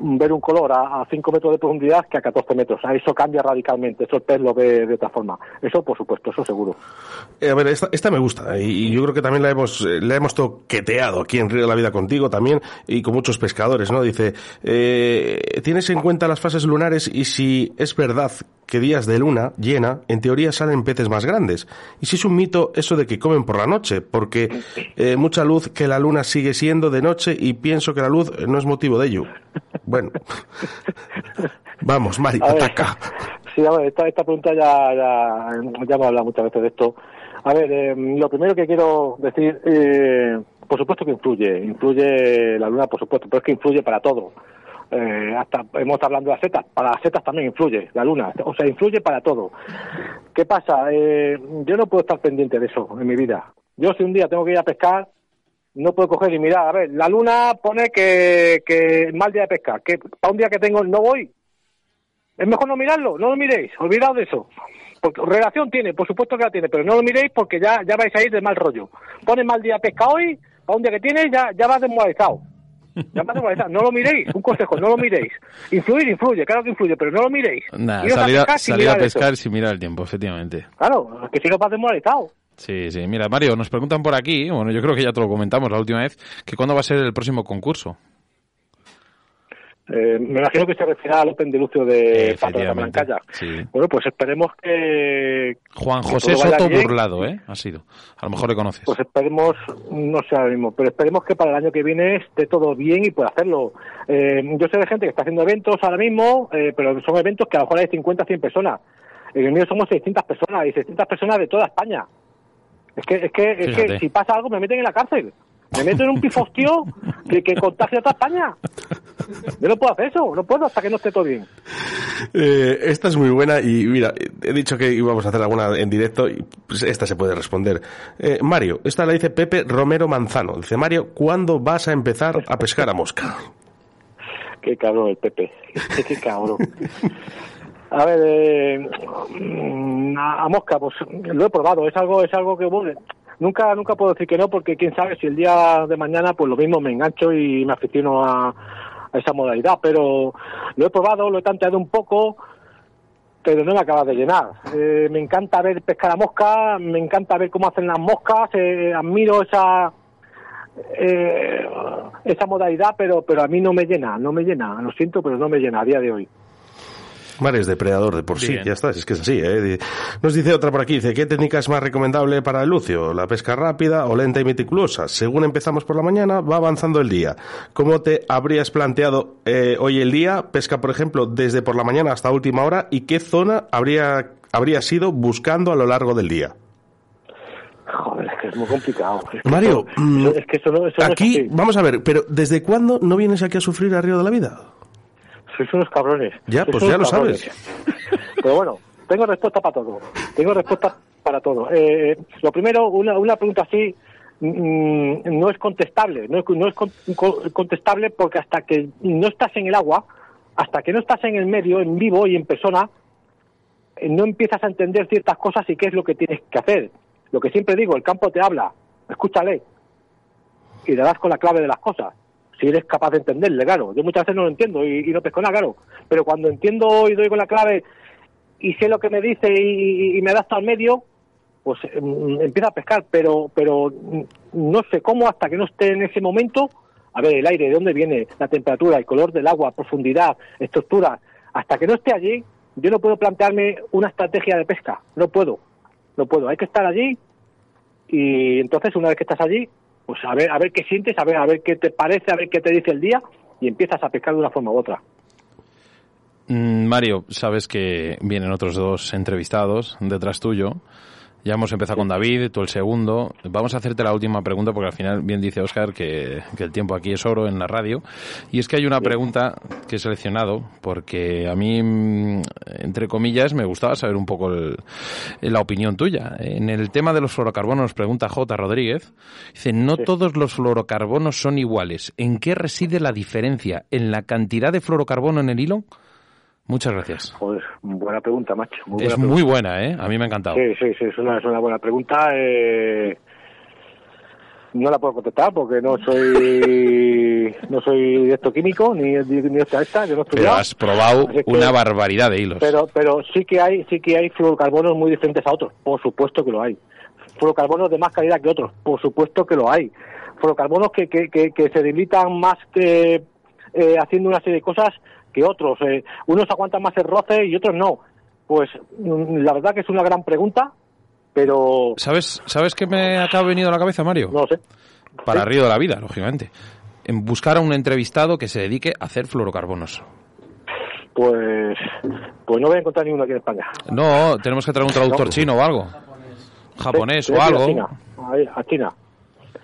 ver un color a, a 5 metros de profundidad que a 14 metros. A eso cambia radicalmente, eso el pez lo ve de otra forma. Eso por supuesto, eso seguro. Eh, a ver, esta, esta me gusta y, y yo creo que también la hemos, eh, la hemos toqueteado aquí en Río de la Vida contigo también y con muchos pescadores, ¿no? Dice, eh, ¿tienes en cuenta las fases lunares y si es verdad que días de luna llena, en teoría salen peces más grandes? Y si es un mito eso de que comen por la noche, porque eh, mucha luz que la luna sigue siendo de noche y pienso que la luz eh, no es motivo de ello. Bueno, vamos, Mari, A ver, ataca. Sí, a ver, esta, esta pregunta ya, ya, ya hemos hablado muchas veces de esto. A ver, eh, lo primero que quiero decir, eh, por supuesto que influye, influye la luna, por supuesto, pero es que influye para todo. Eh, hasta hemos estado hablando de las setas, para las setas también influye la luna, o sea, influye para todo. ¿Qué pasa? Eh, yo no puedo estar pendiente de eso en mi vida. Yo si un día tengo que ir a pescar, no puedo coger y mirar, a ver, la luna pone que, que mal día de pescar, que para un día que tengo no voy, es mejor no mirarlo, no lo miréis, olvidaos de eso. Porque relación tiene, por supuesto que la tiene, pero no lo miréis porque ya, ya vais a ir de mal rollo. Pones mal día pesca hoy, para un día que tienes ya, ya vas desmoralizado. No lo miréis, un consejo, no lo miréis. Influir, influye, claro que influye, pero no lo miréis. Iros salir a, pescar sin salir mirar eso. pescar sin mirar el tiempo, efectivamente. Claro, que si no vas desmoralizado. Sí, sí. Mira, Mario, nos preguntan por aquí, bueno, yo creo que ya te lo comentamos la última vez, que cuándo va a ser el próximo concurso. Eh, me imagino que se refiere al Open de Lucio de Pato de sí. Bueno, pues esperemos que... Juan que José vaya Soto bien. Burlado, ¿eh? Ha sido. A lo mejor le conoces. Pues esperemos, no sé ahora mismo, pero esperemos que para el año que viene esté todo bien y pueda hacerlo. Eh, yo sé de gente que está haciendo eventos ahora mismo, eh, pero son eventos que a lo mejor hay 50, 100 personas. En el mío somos 600 personas y 600 personas de toda España. Es que, es que, es que si pasa algo me meten en la cárcel. Me meto en un pifostio que, que contagia a toda España. Yo no puedo hacer eso, no puedo hasta que no esté todo bien. Eh, esta es muy buena y mira, he dicho que íbamos a hacer alguna en directo y pues esta se puede responder. Eh, Mario, esta la dice Pepe Romero Manzano. Dice Mario, ¿cuándo vas a empezar a pescar a mosca? Qué cabrón el Pepe. Qué cabrón. A ver, eh, mm, a, mosca, pues lo he probado. Es algo, es algo que bueno, nunca, nunca puedo decir que no, porque quién sabe si el día de mañana, pues lo mismo me engancho y me aficiono a, a esa modalidad. Pero lo he probado, lo he tanteado un poco, pero no me acaba de llenar. Eh, me encanta ver pescar a mosca, me encanta ver cómo hacen las moscas, eh, admiro esa eh, esa modalidad, pero pero a mí no me llena, no me llena, lo siento, pero no me llena a día de hoy. Mario es depredador de por sí, Bien. ya está, es que es así. ¿eh? Nos dice otra por aquí, dice, ¿qué técnica es más recomendable para el lucio? ¿La pesca rápida o lenta y meticulosa? Según empezamos por la mañana, va avanzando el día. ¿Cómo te habrías planteado eh, hoy el día? Pesca, por ejemplo, desde por la mañana hasta última hora y qué zona habría, habrías ido buscando a lo largo del día. Joder, es que es muy complicado. Es que Mario, eso- eso- es que eso no, eso no es Aquí, vamos a ver, pero ¿desde cuándo no vienes aquí a sufrir a Río de la Vida? Sois unos cabrones. Ya, Sois pues ya lo sabes. Pero bueno, tengo respuesta para todo. Tengo respuesta para todo. Eh, lo primero, una, una pregunta así mm, no es contestable. No es, no es con- con- contestable porque hasta que no estás en el agua, hasta que no estás en el medio, en vivo y en persona, eh, no empiezas a entender ciertas cosas y qué es lo que tienes que hacer. Lo que siempre digo, el campo te habla, escúchale y le das con la clave de las cosas. Si eres capaz de entenderle, claro. Yo muchas veces no lo entiendo y, no pesco nada, claro. Pero cuando entiendo y doy con la clave y sé lo que me dice y, y- me adapto al medio, pues mm, empieza a pescar, pero, pero no sé cómo hasta que no esté en ese momento, a ver, el aire, de dónde viene, la temperatura, el color del agua, profundidad, estructura, hasta que no esté allí, yo no puedo plantearme una estrategia de pesca, no puedo, no puedo, hay que estar allí y entonces una vez que estás allí, pues a ver, a ver qué sientes, a ver, a ver qué te parece, a ver qué te dice el día y empiezas a pescar de una forma u otra. Mm, Mario, sabes que vienen otros dos entrevistados detrás tuyo. Ya hemos empezado con David, tú el segundo. Vamos a hacerte la última pregunta porque al final bien dice Oscar que, que el tiempo aquí es oro en la radio. Y es que hay una pregunta que he seleccionado porque a mí, mm, entre comillas, me gustaba saber un poco el- la opinión tuya. En el tema de los fluorocarbonos, pregunta J. Rodríguez, dice, no todos los fluorocarbonos son iguales. ¿En qué reside la diferencia? ¿En la cantidad de fluorocarbono en el hilo? Muchas gracias. Joder, buena pregunta, macho. Muy es muy buena, ¿eh? A mí me ha encantado. Sí, sí, sí, es una, es una buena pregunta. Eh, no la puedo contestar porque no soy no soy directo químico ni, ni, esta, esta, yo no he Pero has probado que- una barbaridad de hilos. Pero, pero sí que hay, sí que hay fluorocarbonos muy diferentes a otros, por supuesto que lo hay. Fluorocarbonos de más calidad que otros, por supuesto que lo hay. Fluorocarbonos que, que, que, que se debilitan más que eh, haciendo una serie de cosas que otros. Eh, unos aguantan más el roce y otros no. Pues mm, la verdad que es una gran pregunta, pero ¿Sabes, ¿Sabes qué me acaba venir a la cabeza, Mario? no sé. Para Río de la Vida, lógicamente. En buscar a un entrevistado que se dedique a hacer fluorocarbonos. Pues, pues no voy a encontrar ninguno aquí en España. No, tenemos que traer un traductor chino o algo. Japonés Sí, o algo. A China, a China.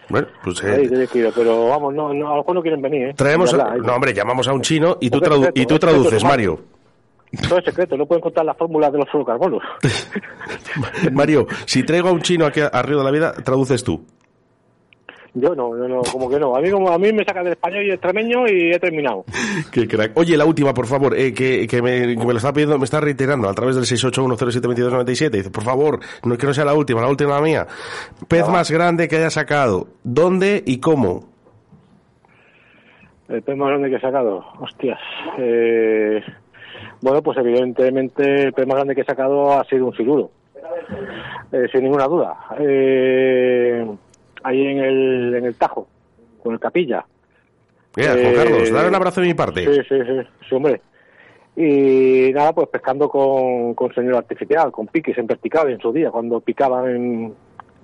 Bueno, pues eh, tienes que ir, pero vamos, no, no, a lo mejor no quieren venir, ¿eh? traemos... No, hombre, llamamos a un chino y tú, tradu- secreto, y tú secreto, traduces. Mario. Todo es secreto, no pueden contar la fórmula de los fluorocarbonos. Mario, si traigo a un chino aquí a, a Río de la Vida, traduces tú. Yo no, yo no, como que no. A mí, como, a mí me saca del español y el extremeño y he terminado. Qué crack. Oye, la última, por favor, eh, que, que me, que me lo está pidiendo, me está reiterando a través del 681072297. Dice, por favor, no que no sea la última, la última mía. Pez más grande que haya sacado. ¿Dónde y cómo? El pez más grande que he sacado, hostias. Eh, bueno, pues evidentemente el pez más grande que he sacado ha sido un siluro. Eh, sin ninguna duda. Eh, ahí en el, en el Tajo, con el Capilla. Mira, Eh, Juan Carlos, dale un abrazo de mi parte. Sí, sí, sí, sí, hombre. Y nada, pues pescando con, con señor artificial, con piques en vertical en su día, cuando picaban en-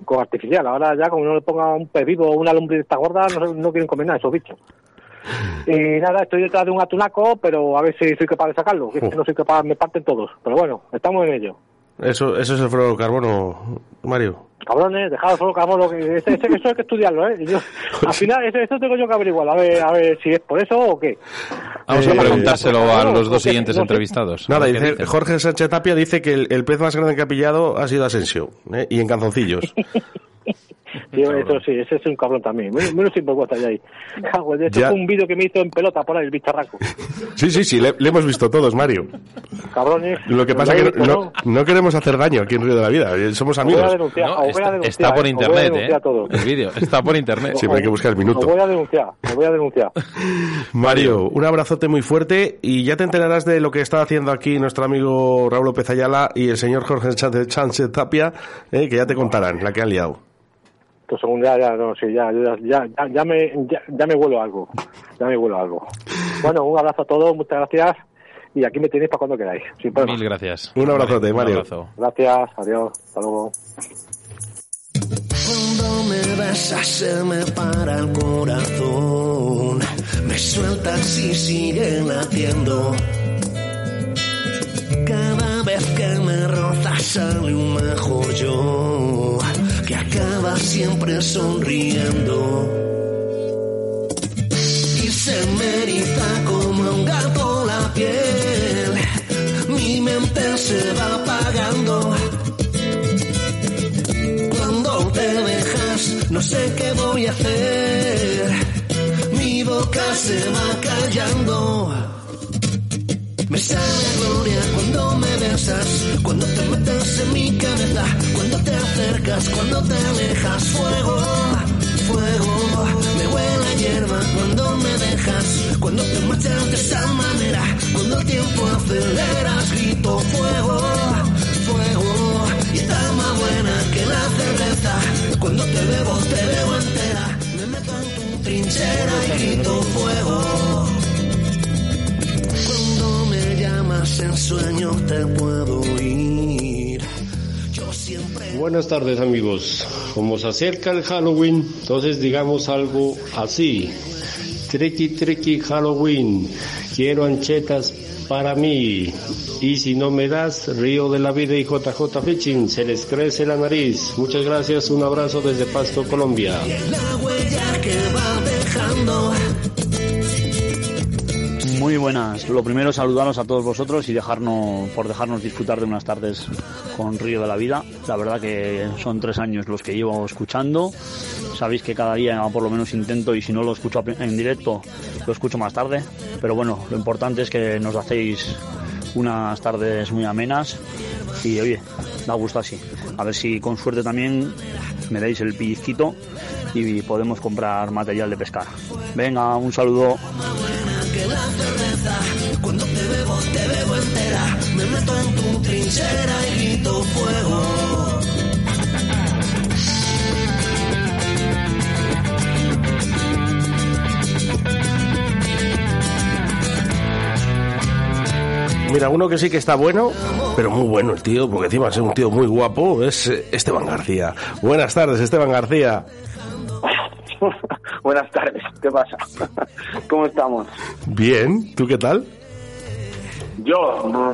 con artificial. Ahora ya, como no le ponga un pez vivo o una lumbre de esta gorda, no, no quieren comer nada esos bichos. Y nada, estoy detrás de un atunaco, pero a ver si soy capaz de sacarlo. que no soy capaz, me parten todos. Pero bueno, estamos en ello. Eso, eso es el fluorocarbono, Mario. Cabrones, dejad solo carbono, que ese- eso hay que estudiarlo, ¿eh? Yo- al final, eso, eso tengo yo que averiguar, a ver, a ver si es por eso o qué. Vamos Eh, a preguntárselo a los dos siguientes no entrevistados. Nada, dice. Jorge Sánchez Tapia dice que el, el pez más grande que ha pillado ha sido Asensio, ¿eh? y en calzoncillos. Sí, eso sí, ese es un cabrón también. Menos, menos sinvergüenza ya ahí. Cago, de hecho Ya. fue un vídeo que me hizo en pelota por ahí, el bicharraco. Sí, sí, sí, le, le hemos visto todos, Mario. Cabrones. Lo que pasa ¿Lo es que no, no queremos hacer daño aquí en Río de la Vida, eh, somos Os voy a amigos. denunciar, No, os voy a está, denunciar, está por eh, os voy a internet, ¿eh? denunciar todo. El vídeo está por internet. Siempre hay que buscar el Os minuto. voy a denunciar, os voy a denunciar. Mario, un abrazote muy fuerte y ya te enterarás de lo que está haciendo aquí nuestro amigo Raúl López Ayala y el señor Jorge Sánchez, Sánchez Tapia, eh, que ya te contarán la que han liado. Pues según ya, ya, no, sí, ya, ya, ya, ya, ya me, ya, ya me vuelo algo. Ya me vuelo algo. Bueno, un abrazo a todos, muchas gracias. Y aquí me tenéis para cuando queráis, sin. Mil gracias. Un abrazote, Un Mario. abrazo. Gracias, adiós, hasta luego. Cuando me besas se me para el corazón, me sueltas y sigue latiendo. Cada vez que me rozas sale un mejor yo, acaba siempre sonriendo. Y se me eriza como un gato la piel, mi mente se va apagando. Cuando te dejas, no sé qué voy a hacer. Mi boca se va callando. Me sale gloria cuando me besas, cuando te metes en mi cabeza, cuando te acercas, cuando te alejas. Fuego, fuego, me huele a hierba cuando me dejas, cuando te marchas de esa manera, cuando el tiempo aceleras, grito fuego, fuego, y está más buena que la bebo te bebo entera. Me meto en tu trinchera y grito fuego. En sueños te puedo oír. Yo siempre Buenas tardes amigos, como se acerca el Halloween, entonces digamos algo así. Tricky tricky Halloween, quiero anchetas para mí. Y si no me das, Río de la Vida y JJ Fishing, se les crece la nariz. Muchas gracias, un abrazo desde Pasto, Colombia. la huella que va dejando. Muy buenas. Lo primero, saludaros a todos vosotros y dejarnos, por dejarnos disfrutar de unas tardes con Río de la Vida. La verdad que son tres años los que llevo escuchando. Sabéis que cada día por lo menos intento y si no lo escucho en directo, lo escucho más tarde. Pero bueno, lo importante es que nos hacéis unas tardes muy amenas y oye, da gusto así. A ver si con suerte también me dais el pellizquito y podemos comprar material de pescar. Venga, un saludo. Que la cerveza. Cuando te bebo, te bebo entera. Me meto en tu trinchera y grito fuego. Mira, uno que sí que está bueno, pero muy bueno el tío, porque encima es un tío muy guapo, es eh, Esteban García. Buenas tardes, Esteban García. Buenas tardes, ¿qué pasa? ¿Cómo estamos? Bien, ¿tú qué tal? Yo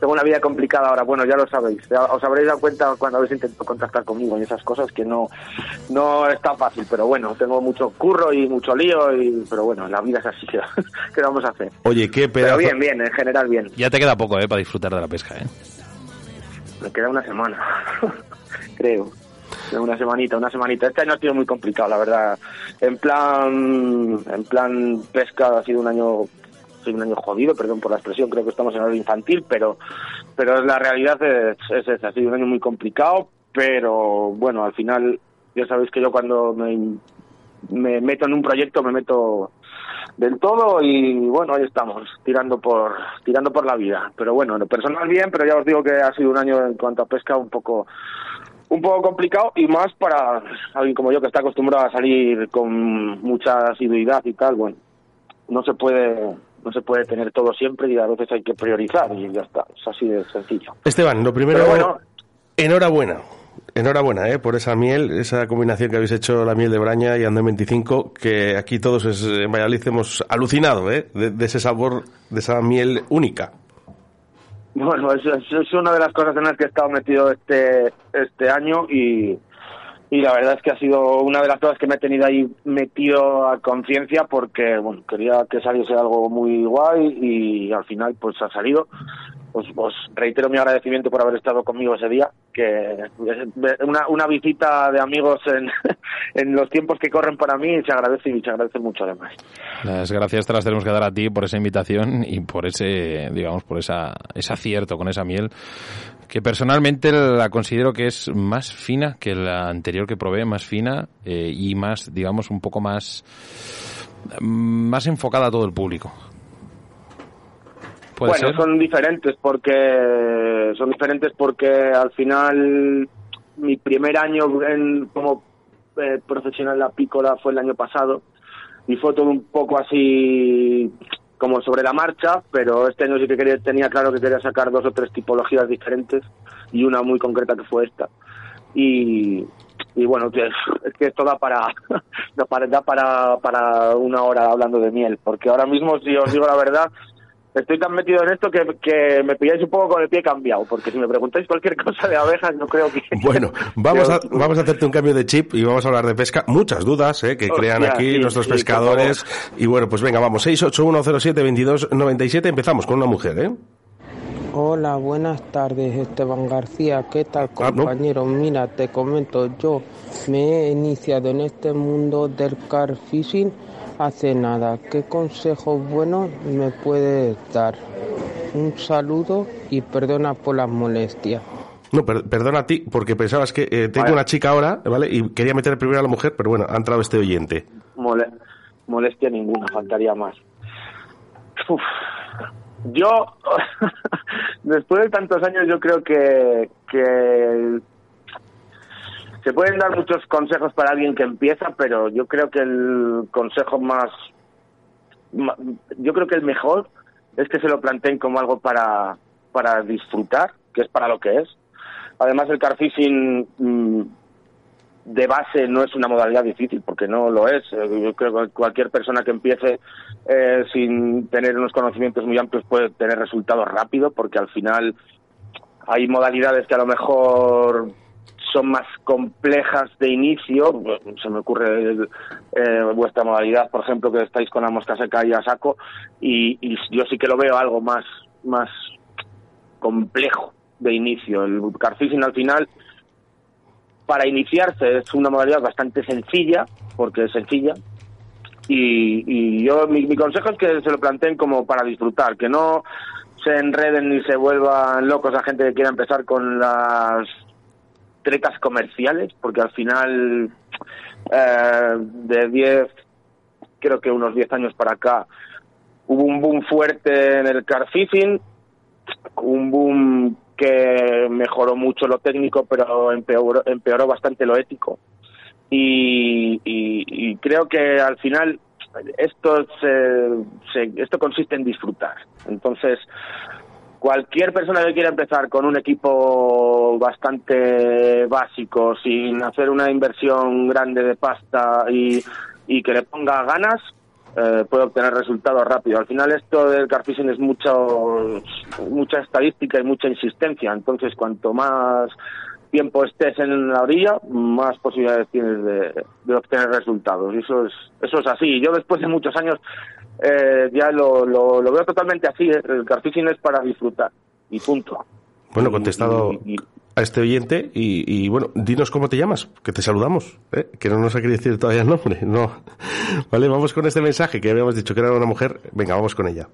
tengo una vida complicada ahora, bueno, ya lo sabéis. Ya os habréis dado cuenta cuando habéis intentado contactar conmigo y esas cosas que no no está fácil, pero bueno, tengo mucho curro y mucho lío, y pero bueno, la vida es así, ¿qué vamos a hacer? Oye, qué Pero pedazo... bien, bien, en general bien. Ya te queda poco, ¿eh? Para disfrutar de la pesca, ¿eh? Me queda una semana, creo. Una semanita, una semanita. Este año ha sido muy complicado, la verdad. En plan, en plan pesca ha sido un año, un año jodido, perdón por la expresión, creo que estamos en hora infantil, pero, pero la realidad es, es esa. Ha sido un año muy complicado, pero bueno, al final, ya sabéis que yo cuando me, me meto en un proyecto me meto del todo y bueno, ahí estamos, tirando por tirando por la vida. Pero bueno, en lo personal bien, pero ya os digo que ha sido un año en cuanto a pesca un poco un poco complicado y más para alguien como yo que está acostumbrado a salir con mucha asiduidad y tal, bueno, no se puede no se puede tener todo siempre y a veces hay que priorizar y ya está, es así de sencillo. Esteban, lo primero, Pero bueno. enhorabuena. Enhorabuena ¿eh? por esa miel, esa combinación que habéis hecho, la miel de Braña y Andén 25, que aquí todos en Valladolid hemos alucinado ¿eh? de, de ese sabor, de esa miel única. Bueno, eso es una de las cosas en las que he estado metido este, este año y, y la verdad es que ha sido una de las cosas que me he tenido ahí metido a conciencia porque, bueno, quería que saliese algo muy guay y al final pues ha salido. Os, os reitero mi agradecimiento por haber estado conmigo ese día, que una, una visita de amigos en, en los tiempos que corren para mí se agradece y se agradece mucho además. Las gracias te las tenemos que dar a ti por esa invitación y por ese, digamos, por esa, ese acierto con esa miel, que personalmente la considero que es más fina que la anterior que probé, más fina eh, y más, digamos, un poco más, más enfocada a todo el público. ¿Puede bueno, ser? son diferentes porque son diferentes porque al final mi primer año en, como eh, profesional la pícola fue el año pasado y fue todo un poco así como sobre la marcha, pero este año sí que quería, tenía claro que quería sacar dos o tres tipologías diferentes y una muy concreta que fue esta. Y, y bueno, que- es que esto da para, da para, da para, para una hora hablando de miel, porque ahora mismo, si os digo la verdad, estoy tan metido en esto que, que me pilláis un poco con el pie cambiado, porque si me preguntáis cualquier cosa de abejas, no creo que... Bueno, vamos a, vamos hacerte un cambio de chip y vamos a hablar de pesca. Muchas dudas ¿eh? que Hostia, crean aquí sí, nuestros sí, pescadores. Y bueno, pues venga, vamos, 681072297. Empezamos con una mujer, ¿eh? Hola, buenas tardes, Esteban García. ¿Qué tal, Ah, no. compañero? Mira, te comento, yo me he iniciado en este mundo del car fishing hace nada. ¿Qué consejos buenos me puedes dar? Un saludo y perdona por las molestias. No, per- perdona a ti, porque pensabas que eh, tengo Vale. una chica ahora, ¿vale? Y quería meter primero a la mujer, pero bueno, ha entrado este oyente. Mole- molestia ninguna, faltaría más. Uf. Yo, después de tantos años, yo creo que, que se pueden dar muchos consejos para alguien que empieza, pero yo creo que el consejo más, yo creo que el mejor es que se lo planteen como algo para, para disfrutar, que es para lo que es. Además, el car fishing mm, de base no es una modalidad difícil, porque no lo es. Yo creo que cualquier persona que empiece eh, sin tener unos conocimientos muy amplios puede tener resultados rápido, porque al final hay modalidades que a lo mejor son más complejas de inicio. Se me ocurre eh, vuestra modalidad, por ejemplo, que estáis con la mosca seca y a saco, y, y yo sí que lo veo algo más, más complejo de inicio. El carfishing al final, para iniciarse, es una modalidad bastante sencilla, porque es sencilla, y, y yo mi, consejo es que se lo planteen como para disfrutar, que no se enreden ni se vuelvan locos a gente que quiera empezar con las trecas comerciales, porque al final eh, de 10, creo que unos 10 años para acá, hubo un boom fuerte en el car fishing, un boom que mejoró mucho lo técnico, pero empeoró, empeoró bastante lo ético. Y, y- y creo que al final esto, se- se- esto consiste en disfrutar. Entonces, cualquier persona que quiera empezar con un equipo bastante básico, sin hacer una inversión grande de pasta y, y que le ponga ganas, eh, puede obtener resultados rápidos. Al final esto del carfishing es mucho, mucha estadística y mucha insistencia. Entonces, cuanto más tiempo estés en la orilla, más posibilidades tienes de, de obtener resultados. Y eso es, eso es así. Yo después de muchos años eh, ya lo, lo, lo veo totalmente así. ¿eh? El carfishing es para disfrutar. Y punto. Bueno, contestado a este oyente y, y, bueno, dinos cómo te llamas, que te saludamos, ¿eh? que no nos ha querido decir todavía el nombre, no. Vale, vamos con este mensaje que habíamos dicho que era una mujer, venga, vamos con ella.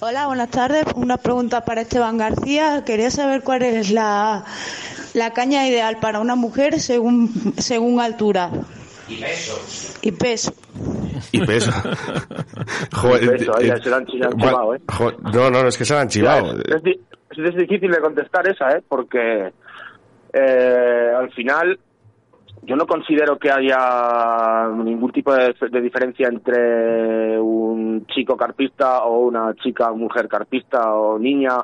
Hola, buenas tardes. Una pregunta para Esteban García. Quería saber cuál es la, la caña ideal para una mujer según, según altura Y peso. y peso. Y peso. Joder, Y peso, ahí eh, se la han- se chivado, ¿eh? no, no, no, es que se la han chivado. Ya, es, es di- es difícil de contestar esa, ¿eh? Porque eh, al final yo no considero que haya ningún tipo de, de diferencia entre un chico carpista o una chica mujer carpista o niña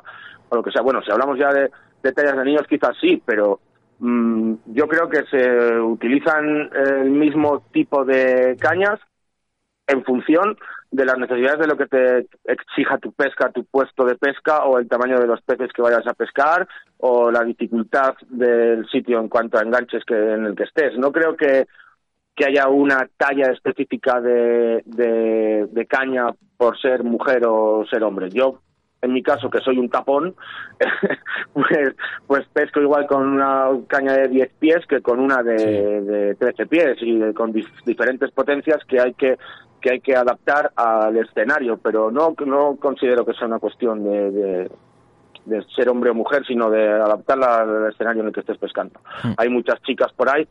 o lo que sea. Bueno, si hablamos ya de, de tallas de niños quizás sí, pero mm, yo creo que se utilizan el mismo tipo de cañas en función de las necesidades de lo que te exija tu pesca, tu puesto de pesca o el tamaño de los peces que vayas a pescar o la dificultad del sitio en cuanto a enganches que en el que estés. No creo que, que haya una talla específica de, de, de caña por ser mujer o ser hombre. Yo, en mi caso, que soy un tapón, pues, pues pesco igual con una caña de 10 pies que con una de, de 13 pies y de- con dif- diferentes potencias que hay que que hay que adaptar al escenario, pero no no considero que sea una cuestión de, de, de ser hombre o mujer, sino de adaptarla al escenario en el que estés pescando. Hay muchas chicas por ahí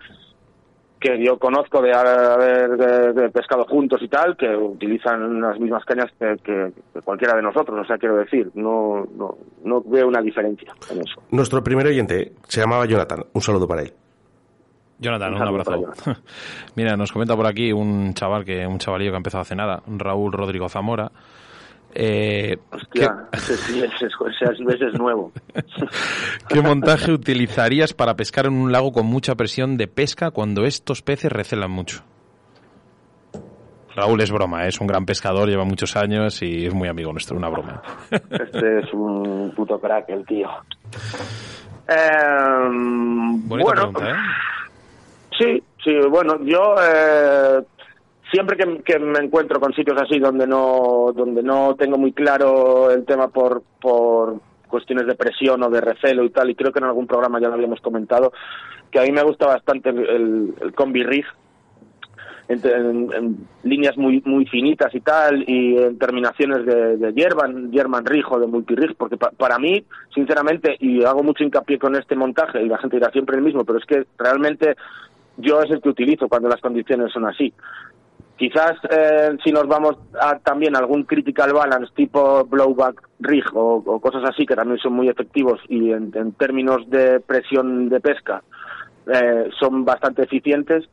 que yo conozco de haber de- de pescado juntos y tal, que utilizan las mismas cañas que, que- que cualquiera de nosotros, o sea, quiero decir, no, no, no veo una diferencia en eso. Nuestro primer oyente se llamaba Jonathan, un saludo para él. Jonathan, Un abrazo. Mira, nos comenta por aquí un chaval que un chavalillo que ha empezado hace nada, Raúl Rodrigo Zamora. Eh, ¿qué, Ya, ese, sí, ese, ese- ese es nuevo. qué montaje utilizarías para pescar en un lago con mucha presión de pesca cuando estos peces recelan mucho? Raúl es broma, ¿eh? es un gran pescador, lleva muchos años y es muy amigo nuestro, una broma. Este es un puto crack, el tío. Eh, bueno, pregunta, ¿eh? sí, sí, bueno, yo eh, siempre que, me encuentro con sitios así donde no donde no tengo muy claro el tema por por cuestiones de presión o de recelo y tal, y creo que en algún programa ya lo habíamos comentado, que a mí me gusta bastante el, el, combi rig, en, líneas muy muy finitas y tal y en terminaciones de, de German, German Rig o de multirig porque pa- para mí sinceramente y hago mucho hincapié con este montaje y la gente dirá siempre el mismo pero es que realmente yo es el que utilizo cuando las condiciones son así quizás eh, si nos vamos a también algún critical balance tipo blowback rig o, cosas así que también son muy efectivos y en, términos de presión de pesca eh, son bastante eficientes,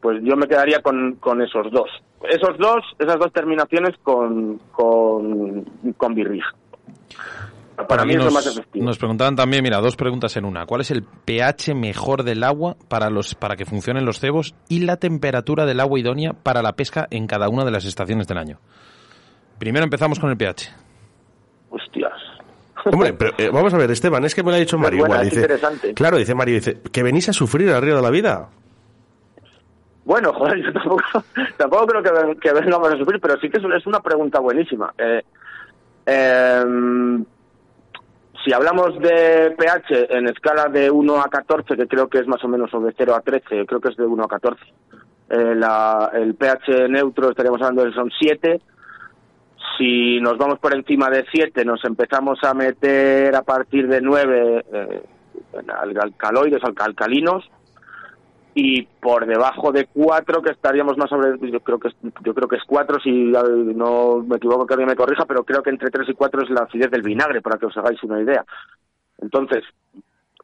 pues yo me quedaría con, con esos dos. Esos dos, esas dos terminaciones con, con, con birrija. Para mí Aquí es lo nos, más efectivo. nos preguntaban también, mira, dos preguntas en una. ¿Cuál es el pH mejor del agua para los para que funcionen los cebos y la temperatura del agua idónea para la pesca en cada una de las estaciones del año? Primero empezamos con el pH. Hostias. Hombre, pero eh, vamos a ver, Esteban, es que me lo ha dicho Mario. buena, igual, es dice, interesante. Claro, dice Mario, dice, que venís a sufrir al río de la vida. Bueno, joder, yo tampoco, tampoco creo que, que vengamos a sufrir, pero sí que es, es una pregunta buenísima. Eh, em, si hablamos de pH en escala de 1 a 14, que creo que es más o menos de 0 a 13, creo que es de 1 a 14, eh, la- el pH neutro estaríamos hablando de son 7. Si nos vamos por encima de 7, nos empezamos a meter a partir de 9 eh, alcaloides, alca- alcalinos, y por debajo de 4 que estaríamos más sobre yo creo que es, yo creo que es 4 si no me equivoco que alguien me corrija pero creo que entre 3 y 4 es la acidez del vinagre para que os hagáis una idea entonces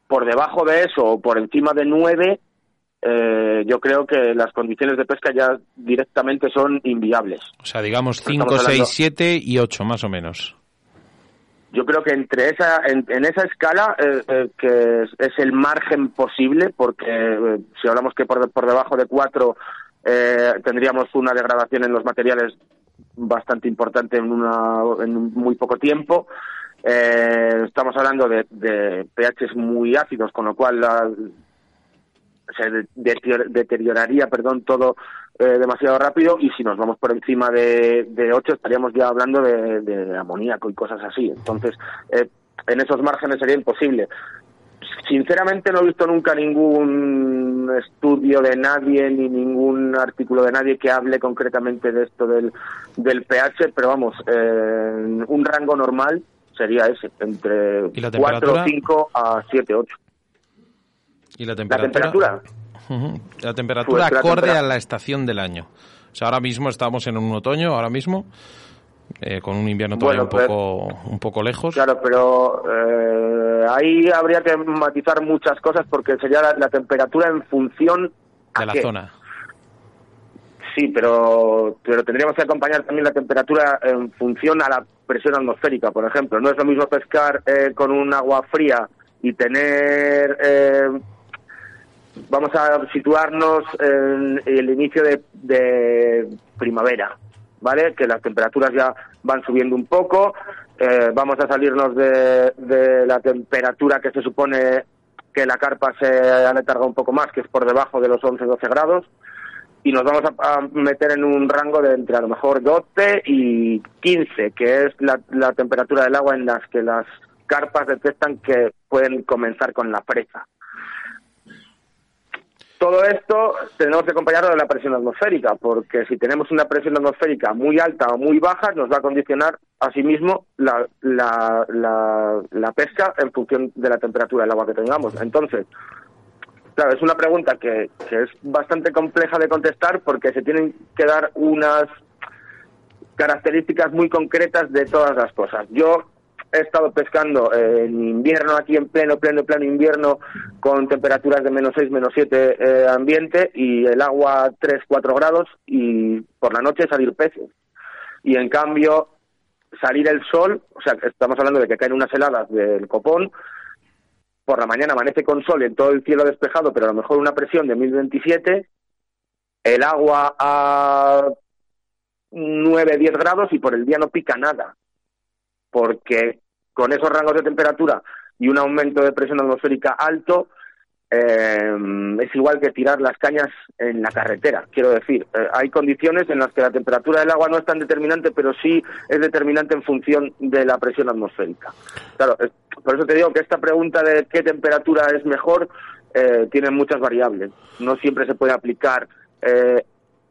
por debajo de eso o por encima de 9 eh, yo creo que las condiciones de pesca ya directamente son inviables O sea, digamos Estamos 5, 6, hablando- 7 y 8 más o menos. Yo creo que entre esa en, en esa escala eh, eh, que es, el margen posible porque eh, si hablamos que por, por debajo de 4 tendríamos una degradación en los materiales bastante importante en una en muy poco tiempo. Eh, estamos hablando de, de pHs muy ácidos con lo cual la- se de- deterior- deterioraría perdón todo eh, demasiado rápido y si nos vamos por encima de, de 8 estaríamos ya hablando de, de amoníaco y cosas así. Entonces eh, en esos márgenes sería imposible. Sinceramente no he visto nunca ningún estudio de nadie ni ningún artículo de nadie que hable concretamente de esto del, del pH pero vamos eh, un rango normal sería ese entre ¿Y la 4 temperatura? 5 a 7 8 ¿Y la la temperatura? La temperatura Pues la acorde a la estación del año. O sea, ahora mismo estamos en un otoño, ahora mismo, eh, con un invierno todavía Bueno, pues- un, poco, un poco lejos. Claro, pero eh, ahí habría que matizar muchas cosas porque sería la, la temperatura en función a de la qué. zona. Sí, pero, pero tendríamos que acompañar también la temperatura en función a la presión atmosférica, por ejemplo. No es lo mismo pescar eh, con un agua fría y tener, eh, vamos a situarnos en el inicio de, de primavera, ¿vale? Que las temperaturas ya van subiendo un poco, eh, vamos a salirnos de, de la temperatura que se supone que la carpa se aletarga un poco más, que es por debajo de los 11-12 grados, y nos vamos a, a meter en un rango de entre a lo mejor 12 y 15, que es la, la temperatura del agua en las que las carpas detectan que pueden comenzar con la presa. Todo esto tenemos que acompañarlo de la presión atmosférica, porque si tenemos una presión atmosférica muy alta o muy baja, nos va a condicionar asimismo la, la, la, la pesca en función de la temperatura del agua que tengamos. Entonces, Claro, es una pregunta que, que es bastante compleja de contestar porque se tienen que dar unas características muy concretas de todas las cosas. Yo he estado pescando en invierno, aquí en pleno, pleno, pleno invierno, con temperaturas de menos 6, menos 7 eh, ambiente y el agua 3, 4 grados y por la noche salir peces. Y en cambio, salir el sol, o sea, estamos hablando de que caen unas heladas del copón, por la mañana amanece con sol en todo el cielo despejado, pero a lo mejor una presión de 1027, el agua a 9, 10 grados y por el día no pica nada, porque con esos rangos de temperatura y un aumento de presión atmosférica alto, eh, es igual que tirar las cañas en la carretera. Quiero decir, eh, hay condiciones en las que la temperatura del agua no es tan determinante, pero sí es determinante en función de la presión atmosférica. Claro, por eso te digo que esta pregunta de qué temperatura es mejor eh, tiene muchas variables. No siempre se puede aplicar eh,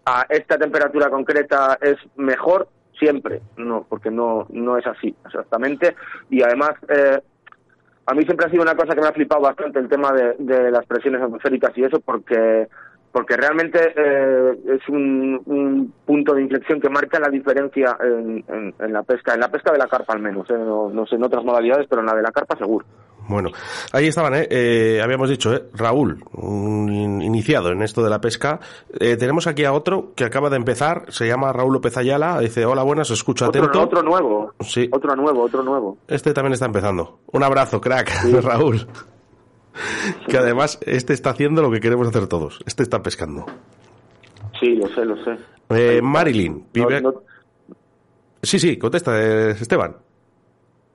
a esta temperatura concreta es mejor siempre. No, porque no, no es así exactamente. Y además, eh, a mí siempre ha sido una cosa que me ha flipado bastante el tema de, de las presiones atmosféricas y eso, porque porque realmente eh, es un, un punto de inflexión que marca la diferencia en, en- en la pesca, en la pesca de la carpa al menos, ¿eh? no, no sé en otras modalidades, pero en la de la carpa seguro. Bueno, ahí estaban, ¿eh? Eh, habíamos dicho, ¿eh? Raúl, un in- iniciado en esto de la pesca. Eh, tenemos aquí a otro que acaba de empezar, se llama Raúl López Ayala, dice, hola, buenas, os escucho Otro, atento. otro nuevo, Sí, otro nuevo, otro nuevo. este también está empezando. Un abrazo, crack, Raúl. Que además, este está haciendo lo que queremos hacer todos. Este está pescando. Sí, lo sé, lo sé. Eh, Marilyn, No, pibe- no, Sí, sí, contesta, eh, Esteban.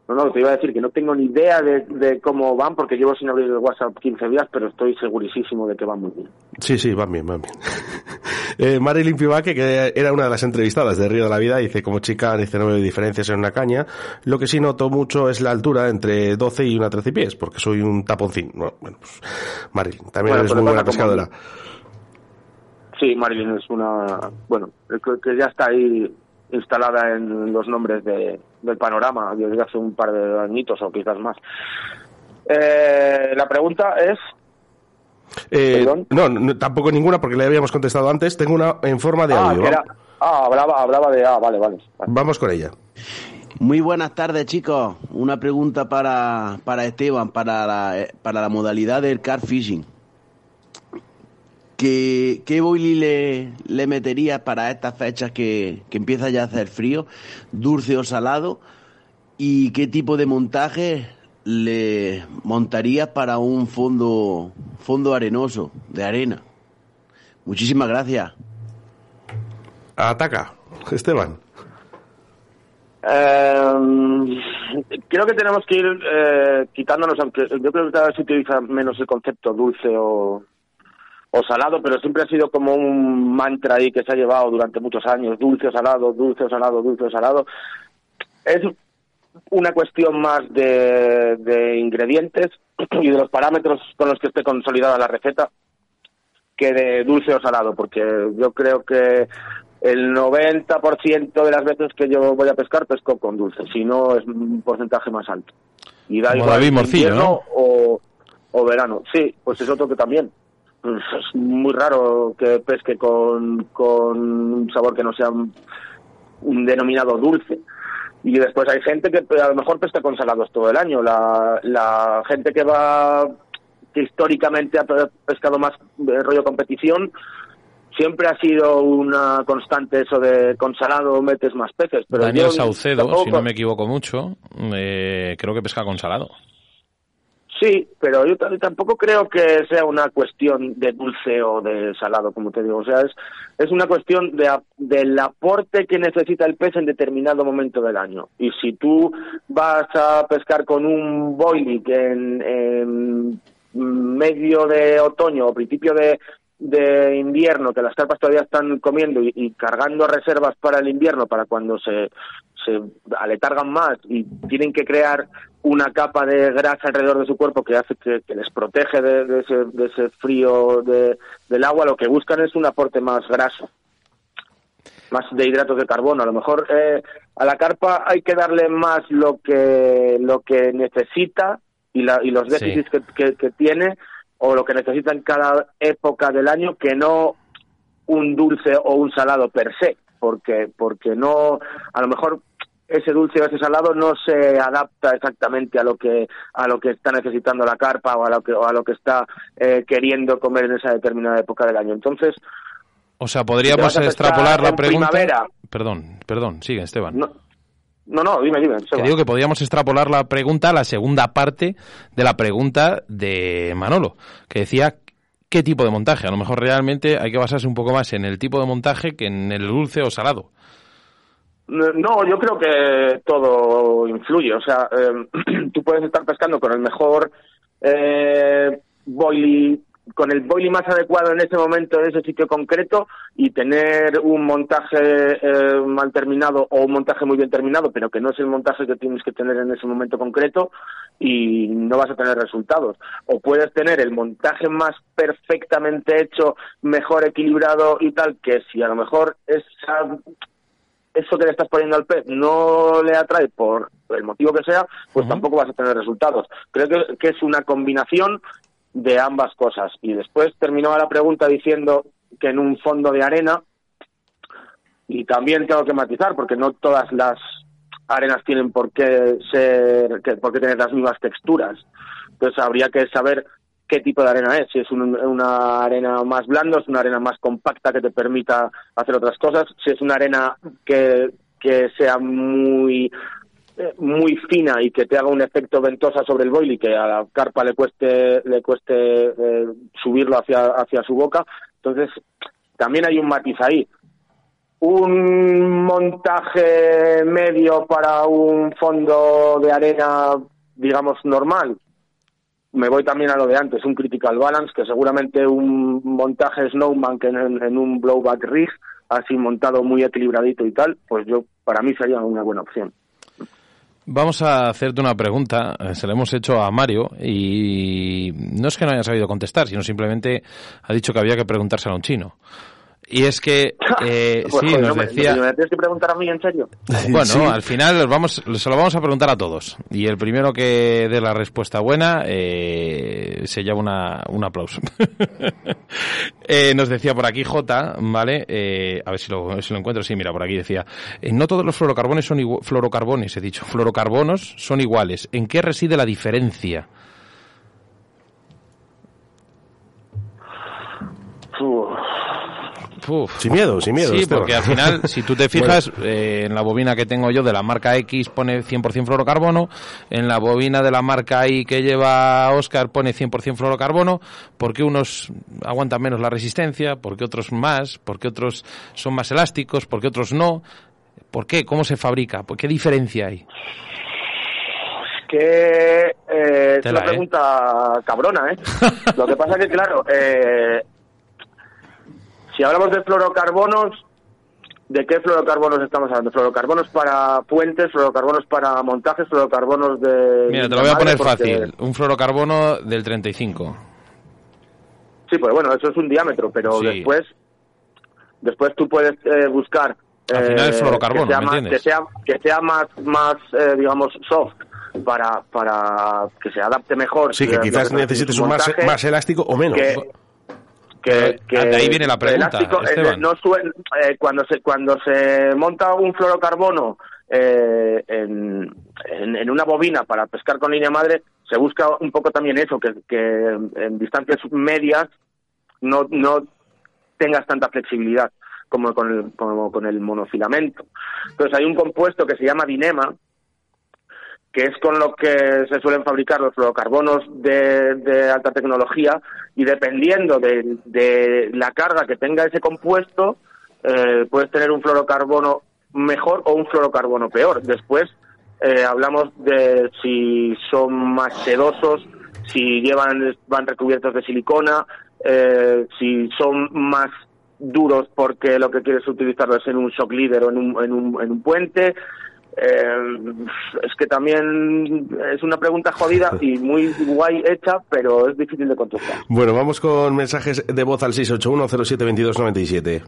no, no, te iba a decir que no tengo ni idea de, de cómo van, porque llevo sin abrir el WhatsApp 15 días, pero estoy segurísimo de que van muy bien. Sí, sí, van bien, van bien. Eh, Marilyn Pivaque, que era una de las entrevistadas de Río de la Vida, dice, como chica, dice, no veo diferencias en una caña. Lo que sí noto mucho es la altura entre 12 y una 13 pies, porque soy un taponcín. No, bueno, pues, Marilyn, también Bueno, eres muy buena como pescadora. Sí, Marilyn es una, bueno, creo que ya está ahí instalada en los nombres de, del panorama desde hace un par de añitos o quizás más. Eh, la pregunta es, Eh, no, no, tampoco ninguna, porque le habíamos contestado antes. Tengo una en forma de ah, audio. era, ah, hablaba, hablaba de, ah, vale, vale. Vamos con ella. Muy buenas tardes, chicos. Una pregunta para, para Esteban, para la, eh, para la modalidad del car fishing. ¿Qué, qué boilie le, le meterías para estas fechas que, que empieza ya a hacer frío? ¿Dulce o salado? ¿Y qué tipo de montaje le montarías para un fondo, fondo arenoso, de arena? Muchísimas gracias. Ataca, Esteban. Eh, creo que tenemos que ir eh, quitándonos, aunque yo creo que cada vez se utiliza menos el concepto dulce o, o salado, pero siempre ha sido como un mantra ahí que se ha llevado durante muchos años, dulce o salado, dulce o salado, dulce o salado. Es una cuestión más de, de ingredientes y de los parámetros con los que esté consolidada la receta que de dulce o salado, porque yo creo que el 90% de las veces que yo voy a pescar pesco con dulce, si no es un porcentaje más alto. Y da Como igual David Morcillo, ¿no? o, o verano. Sí, pues es otro que también. Pues Es muy raro que pesque con, con un sabor que no sea un, un denominado dulce. Y después hay gente que a lo mejor pesca con salados todo el año. La, la gente que va, que históricamente ha pe- pescado más de rollo competición, siempre ha sido una constante eso de con salado metes más peces. Pero Daniel yo Saucedo, tampoco- si no me equivoco mucho, eh, creo que pesca con salado. Sí, pero yo tampoco creo que sea una cuestión de dulce o de salado, como te digo. O sea, es, es una cuestión de, del aporte que necesita el pez en determinado momento del año. Y si tú vas a pescar con un boilie que en, medio de otoño o principio de, de invierno, que las carpas todavía están comiendo y cargando reservas para el invierno, para cuando se, se aletargan más y tienen que crear una capa de grasa alrededor de su cuerpo que hace que, que les protege de, de ese, de ese frío de- del agua, lo que buscan es un aporte más graso, más de hidratos de carbono. A lo mejor eh, a la carpa hay que darle más lo que, lo que necesita y, la, y los Sí. déficits que, que, que tiene o lo que necesita en cada época del año que no un dulce o un salado per se, porque porque no a lo mejor ese dulce o ese salado no se adapta exactamente a lo que a lo que está necesitando la carpa o a lo que o a lo que está eh, queriendo comer en esa determinada época del año. Entonces, O sea, podríamos te extrapolar la pregunta. primavera. Perdón, perdón, sigue, Esteban. no no, no dime, dime. Seba. digo que podríamos extrapolar la pregunta a la segunda parte de la pregunta de Manolo, que decía qué tipo de montaje. A lo mejor realmente hay que basarse un poco más en el tipo de montaje que en el dulce o salado. No, yo creo que todo influye. O sea, eh, tú puedes estar pescando con el mejor eh, boilie, con el boilie más adecuado en ese momento, en ese sitio concreto, y tener un montaje eh, mal terminado o un montaje muy bien terminado, pero que no es el montaje que tienes que tener en ese momento concreto, y no vas a tener resultados. O puedes tener el montaje más perfectamente hecho, mejor equilibrado y tal, que si a lo mejor esa eso que le estás poniendo al pez no le atrae por el motivo que sea, pues tampoco vas a tener resultados. Creo que, que es una combinación de ambas cosas. Y después terminaba la pregunta diciendo que en un fondo de arena, y también tengo que matizar, porque no todas las arenas tienen por qué ser, por qué tener las mismas texturas. Entonces habría que saber qué tipo de arena es, si es un- una arena más blanda, es una arena más compacta que te permita hacer otras cosas, si es una arena que, que sea muy muy fina y que te haga un efecto ventosa sobre el boil y que a la carpa le cueste le cueste eh, subirlo hacia hacia su boca entonces también hay un matiz ahí un montaje medio para un fondo de arena digamos normal me voy también a lo de antes, un critical balance, que seguramente un montaje snowman que en, un blowback rig, así montado muy equilibradito y tal, pues yo, para mí sería una buena opción. Vamos a hacerte una pregunta, eh, se la hemos hecho a Mario y no es que no haya sabido contestar, sino simplemente ha dicho que había que preguntárselo a un chino. Y es que, eh, Pues, sí, joder, nos no decía... ¿Me tienes que preguntar a mí en serio? Bueno, Sí. al final los vamos, se lo vamos a preguntar a todos. Y el primero que dé la respuesta buena eh, se lleva una, un aplauso. Eh, nos decía por aquí J, ¿vale? Eh, a ver si lo, si lo encuentro. Sí, mira, por aquí decía. eh, no todos los fluorocarbones son iguales. Fluorocarbones, he dicho. Fluorocarbonos son iguales. ¿En qué reside la diferencia? Uf. Sin miedo, sin miedo. Sí, Esteban. porque al final, si tú te fijas, eh, en la bobina que tengo yo de la marca X pone 100% fluorocarbono, en la bobina de la marca Y que lleva Oscar pone 100% fluorocarbono, porque unos aguantan menos la resistencia, porque otros más, porque otros son más elásticos, porque otros no. ¿Por qué? ¿Cómo se fabrica? ¿Por qué diferencia hay? que eh, es una ¿eh? pregunta cabrona, ¿eh? Lo que pasa que, claro, eh, si hablamos de fluorocarbonos, ¿de qué fluorocarbonos estamos hablando? ¿Fluorocarbonos para puentes, fluorocarbonos para montajes, fluorocarbonos de... Mira, te lo voy a poner Porque- fácil. Un fluorocarbono del 35. Sí, pues bueno, eso es un diámetro, pero Sí. después después tú puedes eh, buscar Al final es eh, fluorocarbono, que sea ¿me más, entiendes? que sea que sea más más eh, digamos soft para para que se adapte mejor Sí, que quizás necesites un más, más elástico o menos. que, que, que de ahí viene la pregunta, elástico, eh, Esteban. no eh, cuando se cuando se monta un fluorocarbono eh, en, en, en una bobina para pescar con línea madre se busca un poco también eso que, que en distancias medias no no tengas tanta flexibilidad como con el como con el monofilamento entonces hay un compuesto que se llama dinema que es con lo que se suelen fabricar los fluorocarbonos de, de alta tecnología y dependiendo de, de la carga que tenga ese compuesto, eh, puedes tener un fluorocarbono mejor o un fluorocarbono peor. Después eh, hablamos de si son más sedosos, si llevan van recubiertos de silicona, eh, si son más duros porque lo que quieres utilizarlo es en un shock leader o en un, en un, en un puente. Eh, es que también es una pregunta jodida y muy guay hecha, pero es difícil de contestar. Bueno, vamos con mensajes de voz al 681072297.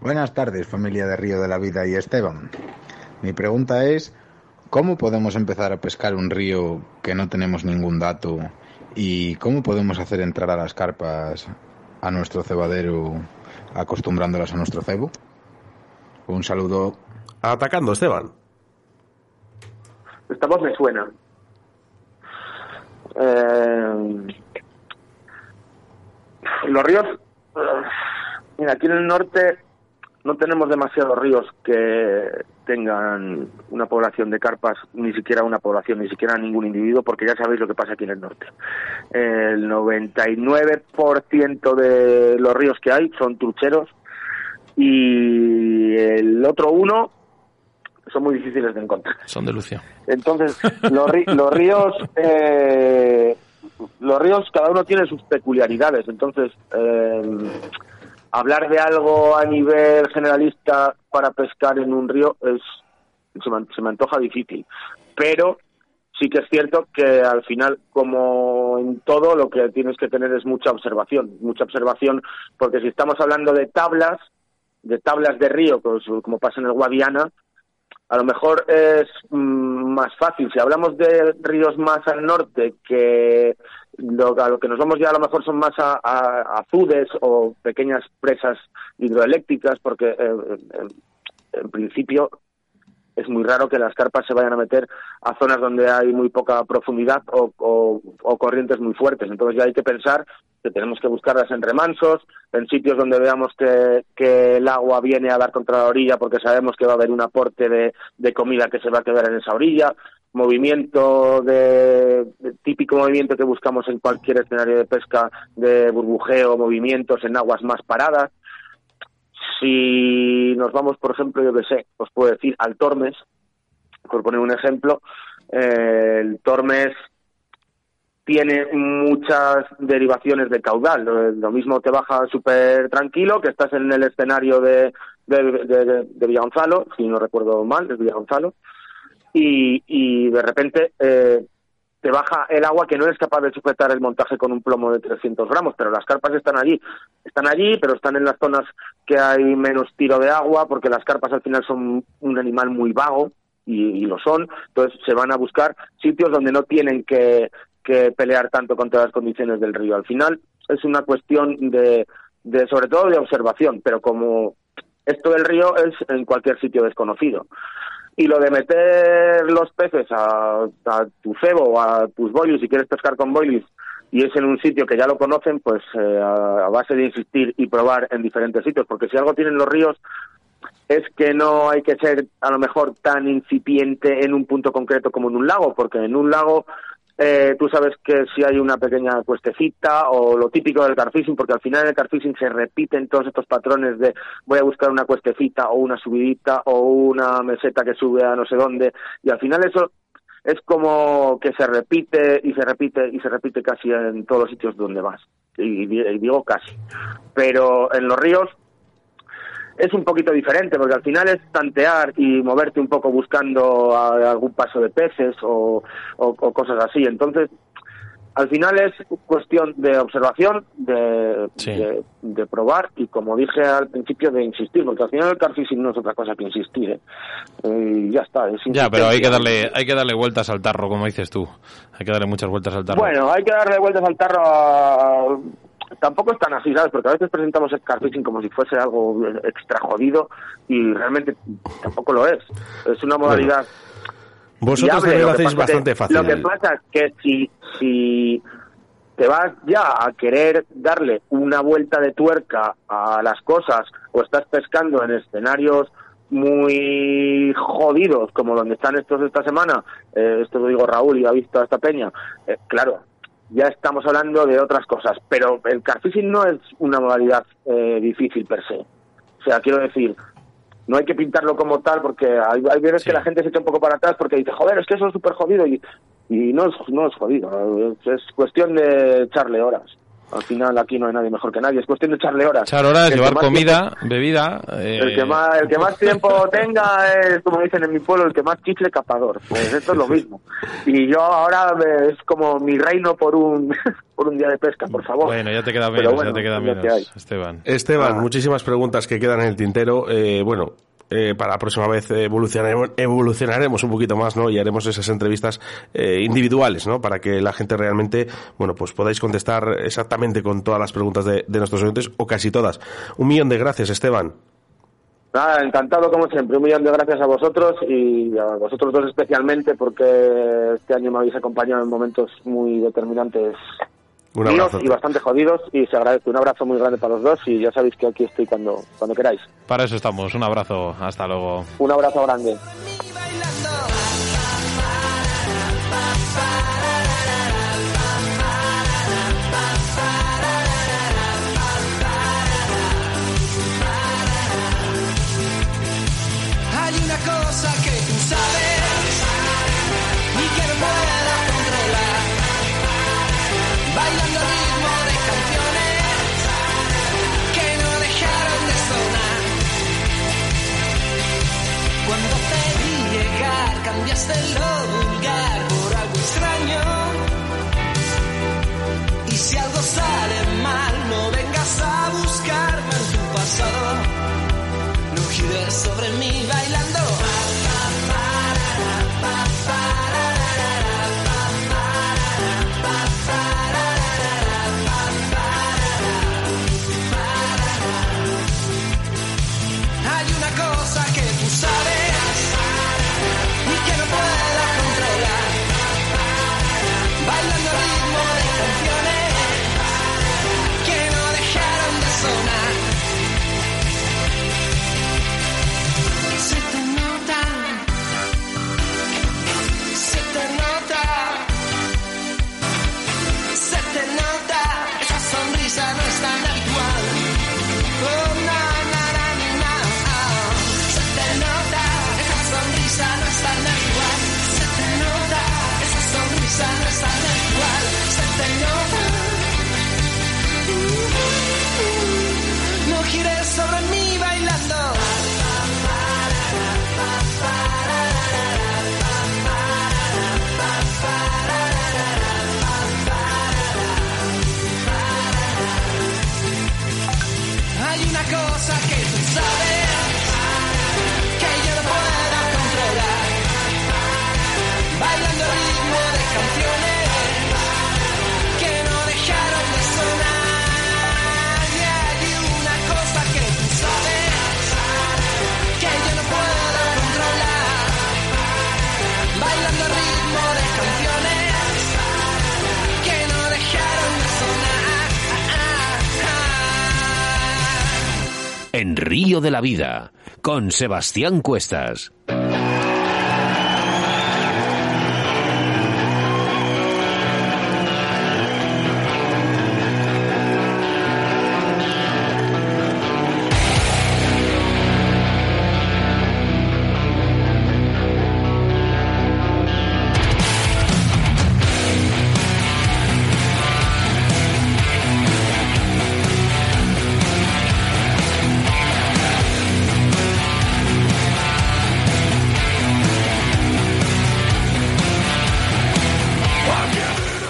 Buenas tardes, familia de Río de la Vida y Esteban. Mi pregunta es, ¿cómo podemos empezar a pescar un río que no tenemos ningún dato? ¿Y cómo podemos hacer entrar a las carpas a nuestro cebadero acostumbrándolas a nuestro cebo? Un saludo. Atacando, Esteban. Esta voz me suena. Eh, los ríos, eh, mira, aquí en el norte no tenemos demasiados ríos que tengan una población de carpas, ni siquiera una población, ni siquiera ningún individuo, porque ya sabéis lo que pasa aquí en el norte. El 99% de los ríos que hay son trucheros y el otro uno son muy difíciles de encontrar. Son de Lucio. Entonces, los, ri- los ríos, eh, los ríos, cada uno tiene sus peculiaridades. Entonces, eh, hablar de algo a nivel generalista para pescar en un río es se me, se me antoja difícil. Pero sí que es cierto que al final, como en todo, lo que tienes que tener es mucha observación. Mucha observación, porque si estamos hablando de tablas, de tablas de río, pues, como pasa en el Guadiana, a lo mejor es mm, más fácil. Si hablamos de ríos más al norte que Lo, a lo que nos vamos ya a lo mejor son más a, azudes o pequeñas presas hidroeléctricas, porque eh, en principio es muy raro que las carpas se vayan a meter a zonas donde hay muy poca profundidad o, o- corrientes muy fuertes. Entonces ya hay que pensar que tenemos que buscarlas en remansos, en sitios donde veamos que, que el agua viene a dar contra la orilla porque sabemos que va a haber un aporte de, de comida que se va a quedar en esa orilla, movimiento de- típico movimiento que buscamos en cualquier escenario de pesca de burbujeo, movimientos en aguas más paradas. Si nos vamos, por ejemplo, yo que sé, os puedo decir al Tormes, por poner un ejemplo, eh, el Tormes tiene muchas derivaciones de caudal. Lo, mismo te baja súper tranquilo, que estás en el escenario de, de, de, si no recuerdo mal, es Villagonzalo, y, y de repente eh, te baja el agua que no eres capaz de sujetar el montaje con un plomo de 300 gramos, pero las carpas están allí. Están allí, pero están en las zonas que hay menos tiro de agua, porque las carpas al final son un animal muy vago, y, y lo son, entonces se van a buscar sitios donde no tienen que, que pelear tanto contra las condiciones del río. Al final es una cuestión de, de sobre todo de observación, pero como esto del río es en cualquier sitio desconocido. Y lo de meter los peces a, a tu cebo o a tus boilies, si quieres pescar con boilies, y es en un sitio que ya lo conocen, pues eh, a, a base de insistir y probar en diferentes sitios, porque si algo tienen los ríos es que no hay que ser a lo mejor tan incipiente en un punto concreto como en un lago, porque en un lago eh, tú sabes que si hay una pequeña cuestecita o lo típico del carfishing, porque al final en el carfishing se repiten todos estos patrones de voy a buscar una cuestecita o una subidita o una meseta que sube a no sé dónde, y al final eso es como que se repite y se repite y se repite casi en todos los sitios donde vas. Y, di- y digo casi. Pero en los ríos es un poquito diferente, porque al final es tantear y moverte un poco buscando a- algún paso de peces o, o- o cosas así. Entonces, al final es cuestión de observación, de, de, de probar y, como dije al principio, de insistir, porque al final el carfishing no es otra cosa que insistir. ¿eh? Y ya está. Es Ya, pero hay que darle, hay que darle vueltas al tarro, como dices tú. Hay que darle muchas vueltas al tarro. Bueno, hay que darle vueltas al tarro a... Tampoco es tan así, ¿sabes? Porque a veces presentamos el carfishing como si fuese algo extra jodido y realmente tampoco lo es. Es una modalidad... Vosotros viable. también lo hacéis bastante que- fácil. Lo que pasa es que si, si te vas ya a querer darle una vuelta de tuerca a las cosas o estás pescando en escenarios muy jodidos como donde están estos esta semana, eh, esto lo digo Raúl y ha visto a esta peña, eh, claro, ya estamos hablando de otras cosas, pero el carfishing no es una modalidad eh, difícil per se. O sea, quiero decir, no hay que pintarlo como tal porque hay, hay veces que la gente se echa un poco para atrás porque dice, joder, es que eso es súper jodido y, y no, es, no es jodido, es, es cuestión de echarle horas. Al final aquí no hay nadie mejor que nadie, es cuestión de echarle horas. Echar horas, El llevar comida, bebida. eh, el, que más, el que más tiempo tenga es, como dicen en mi pueblo, el que más chifle capador. Pues esto es lo mismo. Y yo ahora me- es como mi reino por un, por un día de pesca, por favor. Bueno, ya te queda Pero menos, bueno, ya te queda que menos. Esteban. Esteban, Ah. muchísimas preguntas que quedan en el tintero. Eh, bueno, eh, para la próxima vez evolucionaremos, evolucionaremos un poquito más, ¿no? Y haremos esas entrevistas eh, individuales, ¿no? Para que la gente realmente, bueno, pues podáis contestar exactamente con todas las preguntas de, de nuestros oyentes, o casi todas. Un millón de gracias, Esteban. Nada, encantado como siempre. Un millón de gracias a vosotros y a vosotros dos especialmente porque este año me habéis acompañado en momentos muy determinantes Un abrazo. y bastante jodidos y se agradece. Un abrazo muy grande para los dos y ya sabéis que aquí estoy cuando, cuando queráis. Para eso estamos. Un abrazo. Hasta luego. Un abrazo grande. Hay una cosa que Bailando ritmo de canciones que no dejaron de sonar. Cuando te vi llegar, cambiaste lo vulgar por algo extraño. Y si algo sale mal, no vengas a buscarme en tu pasado. No sobre mí bailando. En Río de la Vida, con Sebastián Cuestas.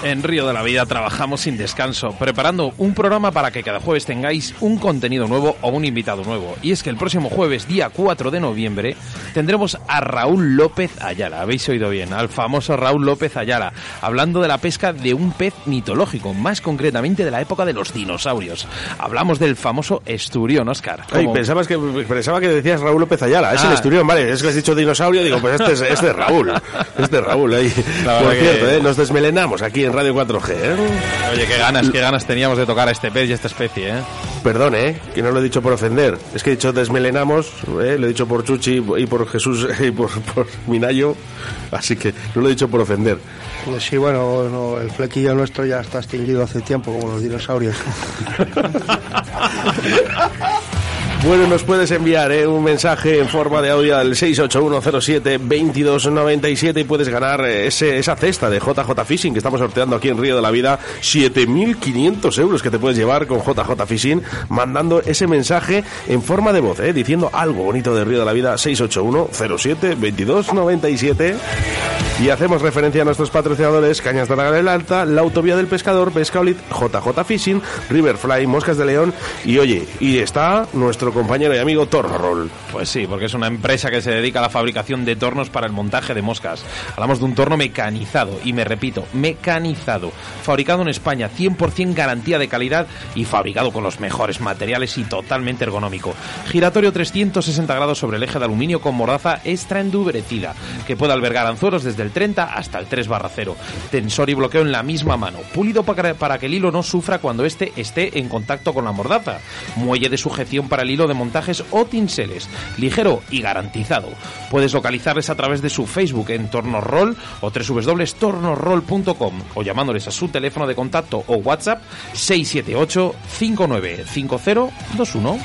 En Río de la Vida trabajamos sin descanso, preparando un programa para que cada jueves tengáis un contenido nuevo o un invitado nuevo. Y es que el próximo jueves, día 4 de noviembre, tendremos a Raúl López Ayala. Habéis oído bien, al famoso Raúl López Ayala, hablando de la pesca de un pez mitológico, más concretamente de la época de los dinosaurios. Hablamos del famoso esturión, Oscar. Ay, pensabas que, pensaba que decías Raúl López Ayala. Es el Ah. esturión, vale. Es que has dicho dinosaurio. Digo, pues este es, este es Raúl. Este es Raúl. ahí. Por cierto, ¿eh? nos desmelenamos aquí en Radio 4G. ¿eh? Oye, qué ganas, qué ganas teníamos de tocar a este pez y a esta especie, ¿eh? Perdón, ¿eh? Que no lo he dicho por ofender. Es que he dicho desmelenamos, ¿eh? lo he dicho por Chuchi y por Jesús y por, por Minayo. Así que no lo he dicho por ofender. Pues sí, bueno, no, el flequillo nuestro ya está extinguido hace tiempo, como los dinosaurios. Bueno, nos puedes enviar ¿eh? un mensaje en forma de audio al 681072297 y puedes ganar eh, ese, esa cesta de JJ Fishing que estamos sorteando aquí en Río de la Vida. 7.500 euros que te puedes llevar con JJ Fishing mandando ese mensaje en forma de voz, ¿eh? diciendo algo bonito de Río de la Vida. 681072297 y hacemos referencia a nuestros patrocinadores Cañas de la Galera Alta, la Autovía del Pescador, Pescaolit, JJ Fishing, Riverfly, Moscas de León y oye, y está nuestro compañero y amigo Torno Roll. Pues sí, porque es una empresa que se dedica a la fabricación de tornos para el montaje de moscas. Hablamos de un torno mecanizado, y me repito, mecanizado. Fabricado en España, 100% garantía de calidad y fabricado con los mejores materiales y totalmente ergonómico. Giratorio 360 grados sobre el eje de aluminio con mordaza extra endurecida, que puede albergar anzuelos desde el 30 hasta el 3 barra 0. Tensor y bloqueo en la misma mano. Pulido para que el hilo no sufra cuando éste esté en contacto con la mordaza. Muelle de sujeción para el hilo de montajes o tinseles. Ligero y garantizado. Puedes localizarles a través de su Facebook en Tornorroll o www.tornorroll.com o llamándoles a su teléfono de contacto o WhatsApp 678 595021.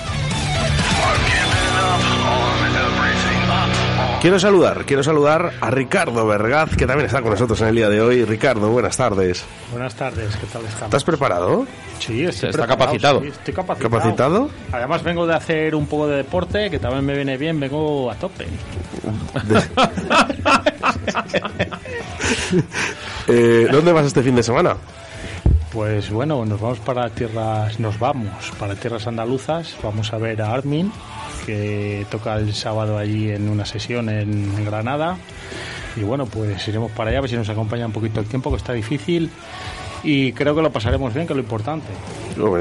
Quiero saludar, quiero saludar a Ricardo Vergaz, que también está con nosotros en el día de hoy. Ricardo, buenas tardes. Buenas tardes, ¿qué tal estamos? ¿Estás preparado? Sí, estoy Está preparado, capacitado. sí, estoy capacitado. ¿Capacitado? Además vengo de hacer un poco de deporte, que también me viene bien, vengo a tope. Eh, ¿Dónde vas este fin de semana? Pues bueno, nos vamos para tierras, nos vamos para tierras andaluzas, vamos a ver a Armin, que toca el sábado allí en una sesión en, Granada. Y bueno, pues iremos para allá, a ver si nos acompaña un poquito el tiempo, que está difícil. Y creo que lo pasaremos bien, que es lo importante.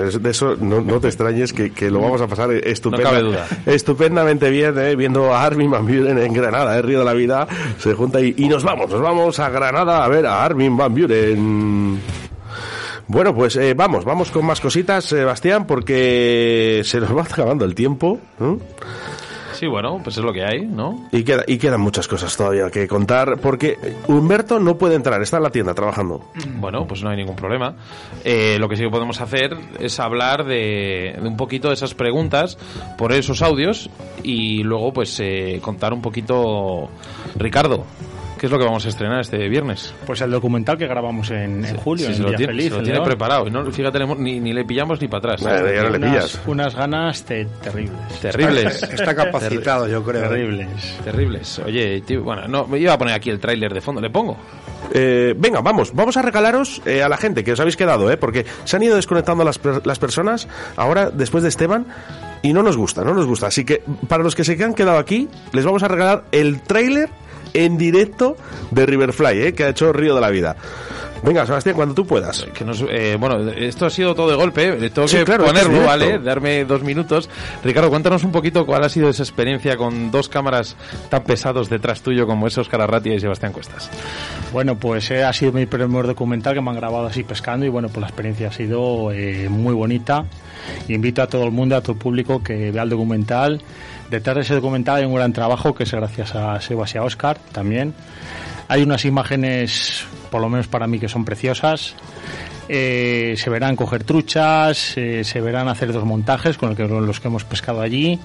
Es- de eso no, no te extrañes que, que lo vamos a pasar estupenda- No cabe duda. estupendamente bien, eh, viendo a Armin Van Buren en Granada, el Río de la Vida, se junta y, y nos vamos, nos vamos a Granada a ver a Armin Van Buren. Bueno, pues eh, vamos, vamos con más cositas, Sebastián, porque se nos va acabando el tiempo. ¿no? Sí, bueno, pues es lo que hay, ¿no? Y, queda, y quedan muchas cosas todavía que contar, porque Humberto no puede entrar, está en la tienda trabajando. Bueno, pues no hay ningún problema. Eh, lo que sí que podemos hacer es hablar de, de un poquito de esas preguntas por esos audios y luego pues eh, contar un poquito, Ricardo, ¿qué es lo que vamos a estrenar este viernes? Pues el documental que grabamos en, en julio, Sí, en se lo tiene, se lo en tiene León. preparado. Y no, fíjate, ni, ni le pillamos ni para atrás. Vale, ya no le unas, pillas. unas ganas te- terribles. Terribles. Está capacitado, yo creo. Terribles. Terribles. Oye, tío, bueno, no, me iba a poner aquí el tráiler de fondo. ¿Le pongo? Eh, venga, vamos, vamos a regalaros eh, a la gente que os habéis quedado, ¿eh? porque se han ido desconectando las, per- las personas ahora, después de Esteban, y no nos gusta, no nos gusta. Así que para los que se han quedado aquí, les vamos a regalar el tráiler en directo de Riverfly, ¿eh? que ha hecho Río de la Vida. Venga, Sebastián, cuando tú puedas. Que nos, eh, bueno, esto ha sido todo de golpe, eh, tengo Sí, que claro, es ponerlo, directo. ¿vale? Darme dos minutos. Ricardo, cuéntanos un poquito cuál ha sido esa experiencia con dos cámaras tan pesados detrás tuyo como es Arratia y Sebastián Cuestas. Bueno, pues eh, ha sido mi primer documental que me han grabado así pescando y bueno, pues la experiencia ha sido eh, muy bonita. Invito a todo el mundo, a todo el público que vea el documental. Detrás de ese documental hay un gran trabajo que es gracias a Sebas y a Oscar también. Hay unas imágenes, por lo menos para mí, que son preciosas. Eh, se verán coger truchas, eh, se verán hacer dos montajes con que- los que hemos pescado allí.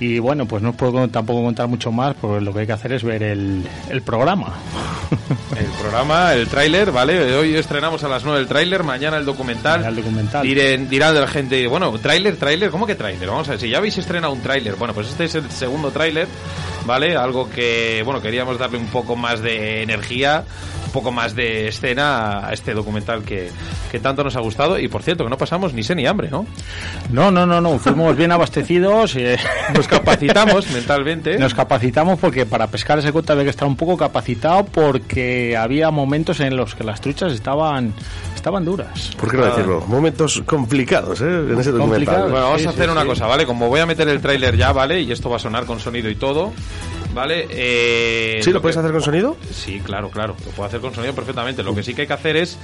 Y bueno, pues no os puedo tampoco contar mucho más, porque lo que hay que hacer es ver el, el programa. El programa, el tráiler, ¿vale? Hoy estrenamos a las 9 el tráiler, mañana el documental. El documental. Dirán, dirán de la gente, bueno, tráiler, tráiler, ¿cómo que tráiler? Vamos a ver, si ya habéis estrenado un tráiler, bueno, pues este es el segundo tráiler, ¿vale? Algo que, bueno, queríamos darle un poco más de energía, un poco más de escena a este documental que, que tanto nos ha gustado. Y por cierto, que no pasamos ni sé ni hambre, ¿no? No, no, no, no, fuimos bien abastecidos. eh, Nos capacitamos mentalmente. Nos capacitamos porque para pescar ese cuenta había que estar un poco capacitado porque había momentos en los que las truchas estaban estaban duras. ¿Por qué no decirlo? Momentos complicados, ¿eh? En ese documental. Bueno, vamos Sí, a hacer sí, una sí. cosa, ¿vale? Como voy a meter el tráiler ya, ¿vale? Y esto va a sonar con sonido y todo, ¿vale? Eh, ¿Sí lo que- puedes hacer con sonido? Sí, claro, claro. Lo puedo hacer con sonido perfectamente. Lo que sí que hay que hacer es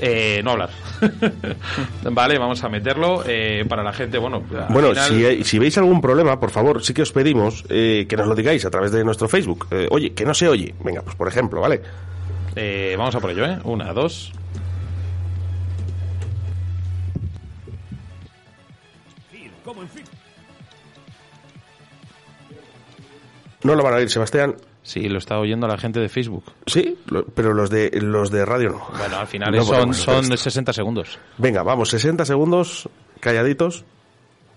eh, no hablar. vale, vamos a meterlo eh, para la gente, bueno... Bueno, final- si, hay- si veis algún problema, por favor, sí que os pedimos eh, que nos lo digáis a través de nuestro Facebook. Eh, oye, que no se oye. Venga, pues por ejemplo, ¿vale? Eh, vamos a por ello, ¿eh? Una, dos... No lo van a oír, Sebastián. Sí, lo está oyendo la gente de Facebook. Sí, lo- pero los de los de radio no. Bueno, al final No son, son esto. 60 segundos. Venga, vamos, 60 segundos, calladitos.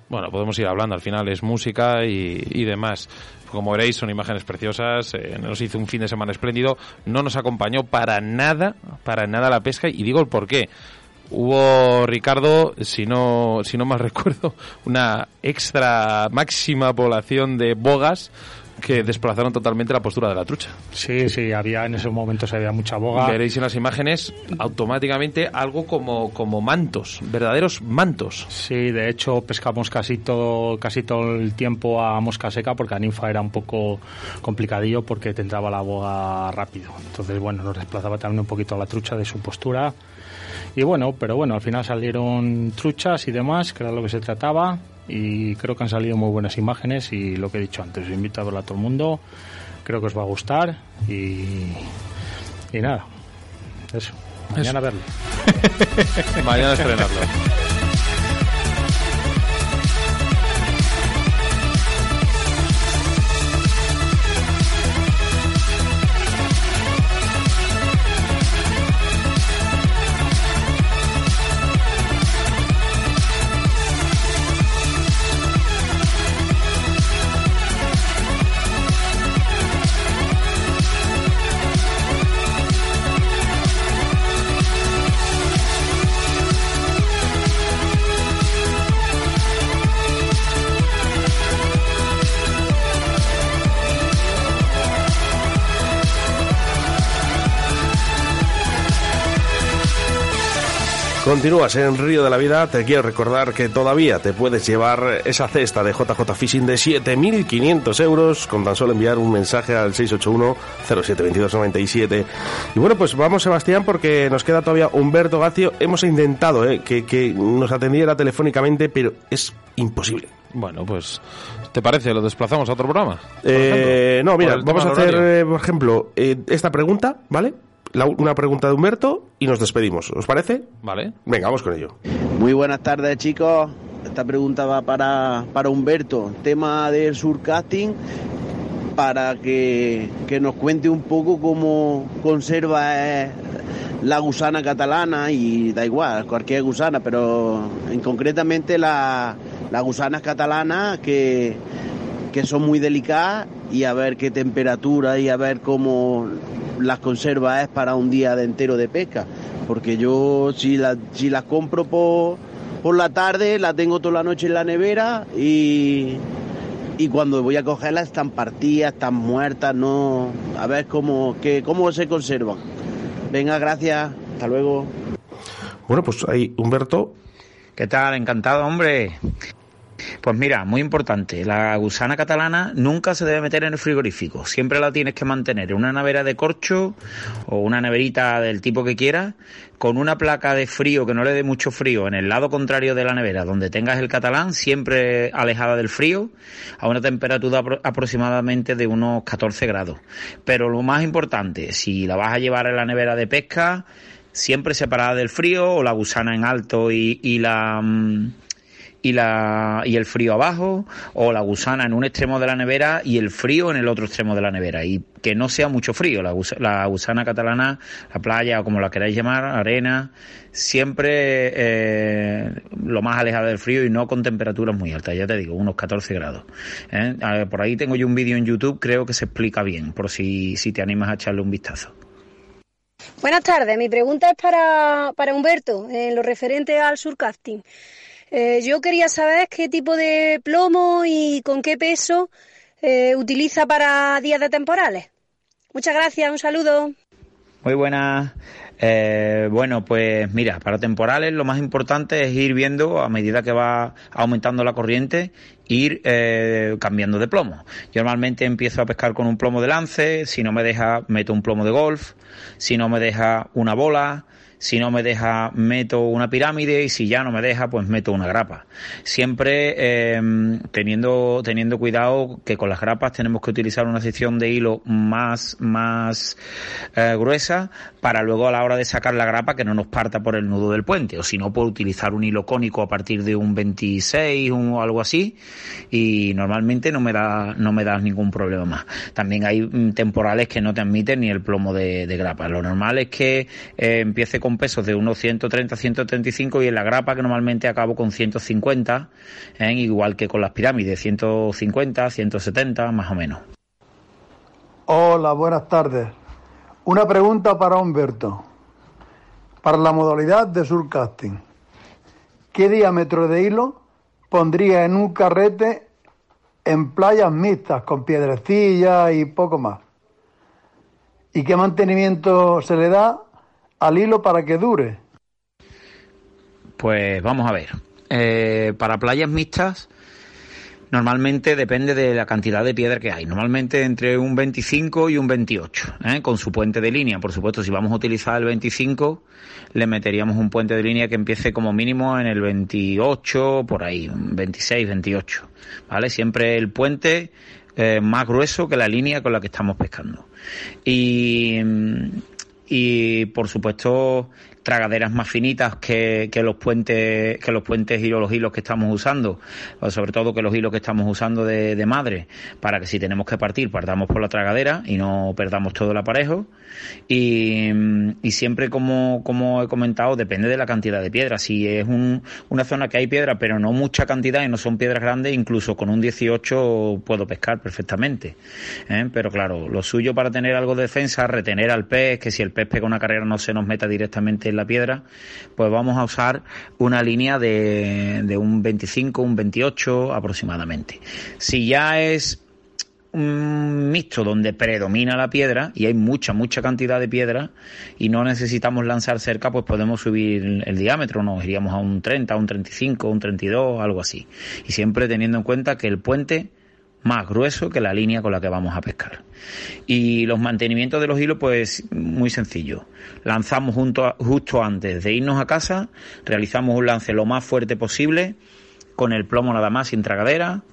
Bueno, podemos ir hablando, al final es música y, y demás. Como veréis, son imágenes preciosas, eh, nos hizo un fin de semana espléndido, no nos acompañó para nada, para nada la pesca, y digo el por qué. Hubo, Ricardo, si no, si no mal recuerdo, una extra máxima población de bogas que desplazaron totalmente la postura de la trucha. Sí, sí, había en esos momentos había mucha boga. Veréis en las imágenes automáticamente algo como, como mantos, verdaderos mantos. Sí, de hecho pescamos casi todo casi todo el tiempo a mosca seca porque a ninfa era un poco complicadillo porque te entraba la boga rápido. Entonces, bueno, nos desplazaba también un poquito la trucha de su postura. Y bueno, pero bueno, al final salieron truchas y demás, que era lo que se trataba. Y creo que han salido muy buenas imágenes y lo que he dicho antes, os invito a verlo a todo el mundo. Creo que os va a gustar y, y nada, eso. Mañana a verlo. Mañana estrenarlo. Continúas en Río de la Vida. Te quiero recordar que todavía te puedes llevar esa cesta de JJ Fishing de 7.500 euros con tan solo enviar un mensaje al 681-072297. Y bueno, pues vamos, Sebastián, porque nos queda todavía Humberto Gacio. Hemos intentado eh, que, que nos atendiera telefónicamente, pero es imposible. Bueno, pues, ¿te parece? ¿Lo desplazamos a otro programa? Eh, no, mira, vamos a hacer, horario. eh, por ejemplo, eh, esta pregunta, ¿vale? La- una pregunta de Humberto y nos despedimos. ¿Os parece? Vale. Venga, vamos con ello. Muy buenas tardes, chicos. Esta pregunta va para, para Humberto. Tema del surcasting, para que, que nos cuente un poco cómo conserva eh, la gusana catalana y da igual, cualquier gusana, pero en concretamente la- las gusanas catalanas que, que son muy delicadas y a ver qué temperatura y a ver cómo las conserva es para un día de entero de pesca. Porque yo si, la- si las compro por, por la tarde, la tengo toda la noche en la nevera y, y cuando voy a cogerlas están partidas, están muertas, no... A ver cómo, que, cómo se conservan. Venga, gracias. Hasta luego. Bueno, pues ahí, Humberto. ¿Qué tal? Encantado, hombre. Pues mira, muy importante, la gusana catalana nunca se debe meter en el frigorífico, siempre la tienes que mantener en una nevera de corcho o una neverita del tipo que quieras, con una placa de frío que no le dé mucho frío en el lado contrario de la nevera, donde tengas el catalán, siempre alejada del frío, a una temperatura apro- aproximadamente de unos 14 grados. Pero lo más importante, si la vas a llevar en la nevera de pesca, siempre separada del frío o la gusana en alto y, y la... mm, y la y el frío abajo o la gusana en un extremo de la nevera y el frío en el otro extremo de la nevera y que no sea mucho frío la, la gusana catalana la playa o como la queráis llamar arena siempre eh, lo más alejada del frío y no con temperaturas muy altas ya te digo unos 14 grados ¿eh? Por ahí tengo yo un vídeo en YouTube creo que se explica bien por si si te animas a echarle un vistazo Buenas tardes, mi pregunta es para, para Humberto, en lo referente al surcasting. Eh, yo quería saber qué tipo de plomo y con qué peso eh, utiliza para días de temporales. Muchas gracias, un saludo. Muy buenas. Eh, bueno, pues mira, para temporales lo más importante es ir viendo a medida que va aumentando la corriente, ir cambiando de plomo. Yo normalmente empiezo a pescar con un plomo de lance, si no me deja meto un plomo de golf, si no me deja una bola, si no me deja meto una pirámide y si ya no me deja pues meto una grapa. Siempre eh, teniendo teniendo cuidado que con las grapas tenemos que utilizar una sección de hilo más más eh, gruesa para luego a la hora de sacar la grapa que no nos parta por el nudo del puente o si no puedo utilizar un hilo cónico a partir de un 26 o algo así y normalmente no me da no me da ningún problema más. También hay mm, temporales que no te admiten ni el plomo de, de grapa. Lo normal es que eh, empiece con pesos de unos 130, 135 y en la grapa que normalmente acabo con 150, ¿eh? igual que con las pirámides, 150, 170 más o menos. Hola, buenas tardes. Una pregunta para Humberto. Para la modalidad de surcasting, ¿qué diámetro de hilo pondría en un carrete en playas mixtas con piedrecillas y poco más? ¿Y qué mantenimiento se le da al hilo para que dure? Pues vamos a ver. Eh, para playas mixtas, normalmente depende de la cantidad de piedra que hay. Normalmente entre un 25 y un 28, ¿eh? con su puente de línea. Por supuesto, si vamos a utilizar el 25, le meteríamos un puente de línea que empiece como mínimo en el 28, por ahí, un 26, 28. ¿Vale? Siempre el puente eh, más grueso que la línea con la que estamos pescando. Y, y por supuesto tragaderas más finitas que, que los puentes que los puentes y los hilos que estamos usando sobre todo que los hilos que estamos usando de, de madre para que si tenemos que partir partamos por la tragadera y no perdamos todo el aparejo y, y siempre como, como he comentado depende de la cantidad de piedras si es un, una zona que hay piedra pero no mucha cantidad y no son piedras grandes incluso con un 18 puedo pescar perfectamente ¿eh? pero claro lo suyo para tener algo de defensa retener al pez que si el pez pega una carrera no se nos meta directamente en la piedra pues vamos a usar una línea de, de un 25 un 28 aproximadamente si ya es un mixto donde predomina la piedra y hay mucha, mucha cantidad de piedra y no necesitamos lanzar cerca, pues podemos subir el, diámetro, nos iríamos a un 30, un 35, un 32, algo así. Y siempre teniendo en cuenta que el puente más grueso que la línea con la que vamos a pescar. Y los mantenimientos de los hilos, pues muy sencillo. Lanzamos justo antes de irnos a casa, realizamos un lance lo más fuerte posible, con el plomo nada más sin tragadera,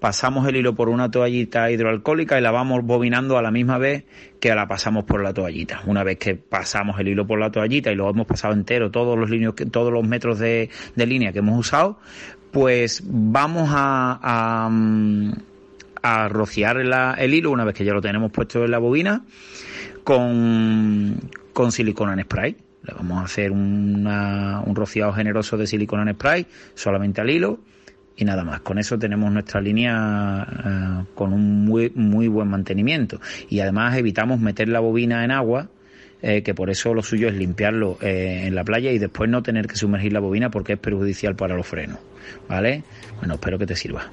pasamos el hilo por una toallita hidroalcohólica y la vamos bobinando a la misma vez que la pasamos por la toallita. Una vez que pasamos el hilo por la toallita y lo hemos pasado entero, todos los líneas, todos los metros de, de línea que hemos usado, pues vamos a, a, mm, a rociar el hilo una vez que ya lo tenemos puesto en la bobina con, con silicona en spray. Le vamos a hacer un rociado generoso de silicona en spray solamente al hilo y nada más. Con eso tenemos nuestra línea eh, con un muy, muy buen mantenimiento. Y además evitamos meter la bobina en agua, eh, que por eso lo suyo es limpiarlo eh, en la playa y después no tener que sumergir la bobina porque es perjudicial para los frenos. ¿Vale? Bueno, espero que te sirva.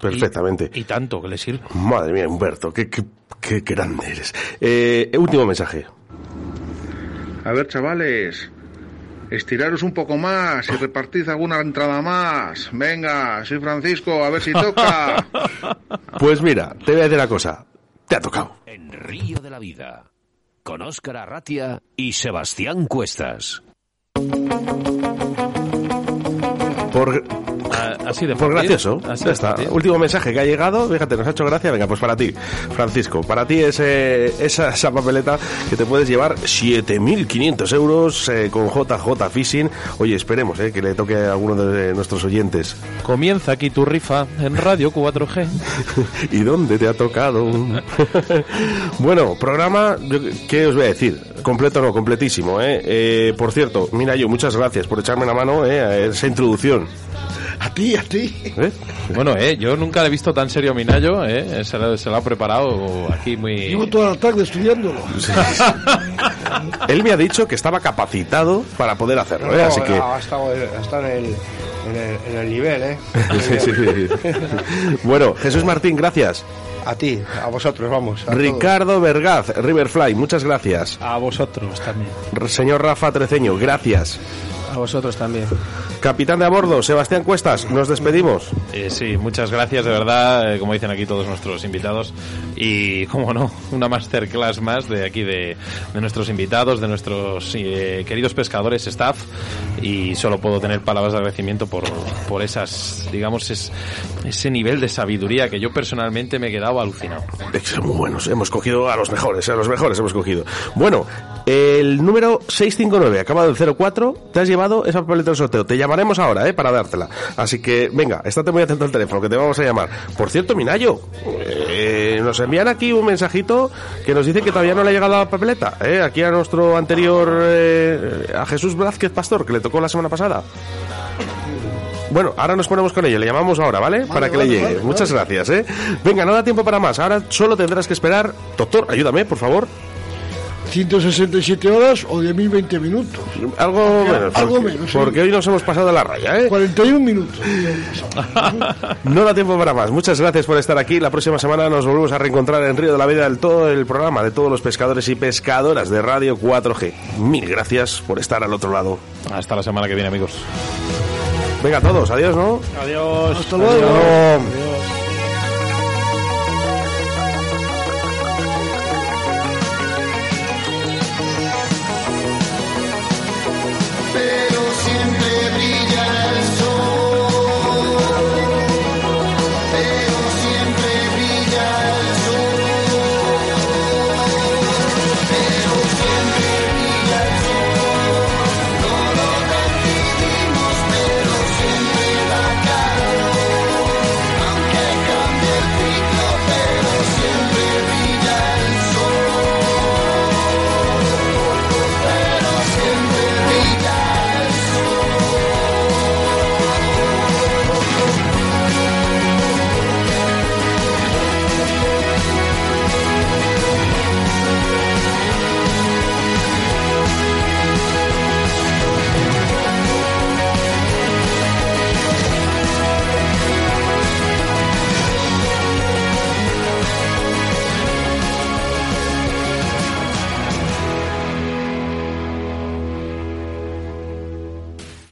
Perfectamente. Y, tanto que le sirve. Madre mía, Humberto, qué, qué, qué grande eres. Eh, último mensaje. A ver, chavales, estiraros un poco más y repartid alguna entrada más. Venga, soy Francisco, a ver si toca. Pues mira, te voy a decir una cosa. Te ha tocado. En Río de la Vida, con Óscar Arratia y Sebastián Cuestas. Por, así de por fácil. gracioso. Así Ya está. Último mensaje que ha llegado. Fíjate, nos ha hecho gracia. Venga, pues para ti, Francisco. Para ti es eh, esa, esa papeleta que te puedes llevar 7.500 euros eh, con JJ Fishing. Oye, esperemos eh, que le toque a alguno de nuestros oyentes. Comienza aquí tu rifa en Radio 4G. ¿Y dónde te ha tocado? bueno, programa, yo- ¿qué os voy a decir? Completo no, completísimo, ¿eh? Eh, por cierto, mira yo, muchas gracias por echarme la mano ¿eh? a esa introducción. A ti, a ti. ¿Eh? Bueno, eh, yo nunca le he visto tan serio a Minayo, eh, se, lo, se lo ha preparado aquí muy... Llevo toda la tarde estudiándolo. Él me ha dicho que estaba capacitado para poder hacerlo, ¿eh? No, Así que... ha estado, ha estado en, el, en, el, en el nivel, ¿eh? Sí, sí, sí. Bueno, Jesús Martín, gracias. A ti, a vosotros, vamos. a todos. Ricardo Vergaz, Riverfly, muchas gracias. A vosotros también. Señor Rafa Treceño, gracias. A vosotros también. Capitán de a bordo, Sebastián Cuestas, nos despedimos. Eh, sí, muchas gracias, de verdad, eh, como dicen aquí todos nuestros invitados. Y, como no, una masterclass más de aquí de, de nuestros invitados, de nuestros eh, queridos pescadores, staff. Y solo puedo tener palabras de agradecimiento por, por esas, digamos, es- ese nivel de sabiduría que yo personalmente me he quedado alucinado. Muy buenos, hemos cogido a los mejores, a los mejores hemos cogido. Bueno, el número 659, acabado en 04, te has llevado esa papeleta del sorteo. Te llamaremos ahora, ¿eh? Para dártela. Así que, venga, estate muy atento al teléfono, que te vamos a llamar. Por cierto, Minayo, eh, nos envían aquí un mensajito que nos dice que todavía no le ha llegado la papeleta, ¿eh? Aquí a nuestro anterior, eh, a Jesús Blázquez Pastor, que le tocó la semana pasada. Bueno, ahora nos ponemos con ello, le llamamos ahora, ¿vale? para que vale, le llegue. vale, Muchas gracias, ¿eh? Venga, no da tiempo para más. Ahora solo tendrás que esperar. Doctor, ayúdame, por favor. 167 horas o 10.020 minutos. Algo menos. Algo porque, menos. sí. Porque hoy nos hemos pasado la raya, ¿eh? 41 minutos. No da tiempo para más. Muchas gracias por estar aquí. La próxima semana nos volvemos a reencontrar en Río de la Vida del todo el programa de todos los pescadores y pescadoras de Radio 4G. Mil gracias por estar al otro lado. Hasta la semana que viene, amigos. Venga, todos, adiós, ¿no? Adiós. Hasta luego. Adiós.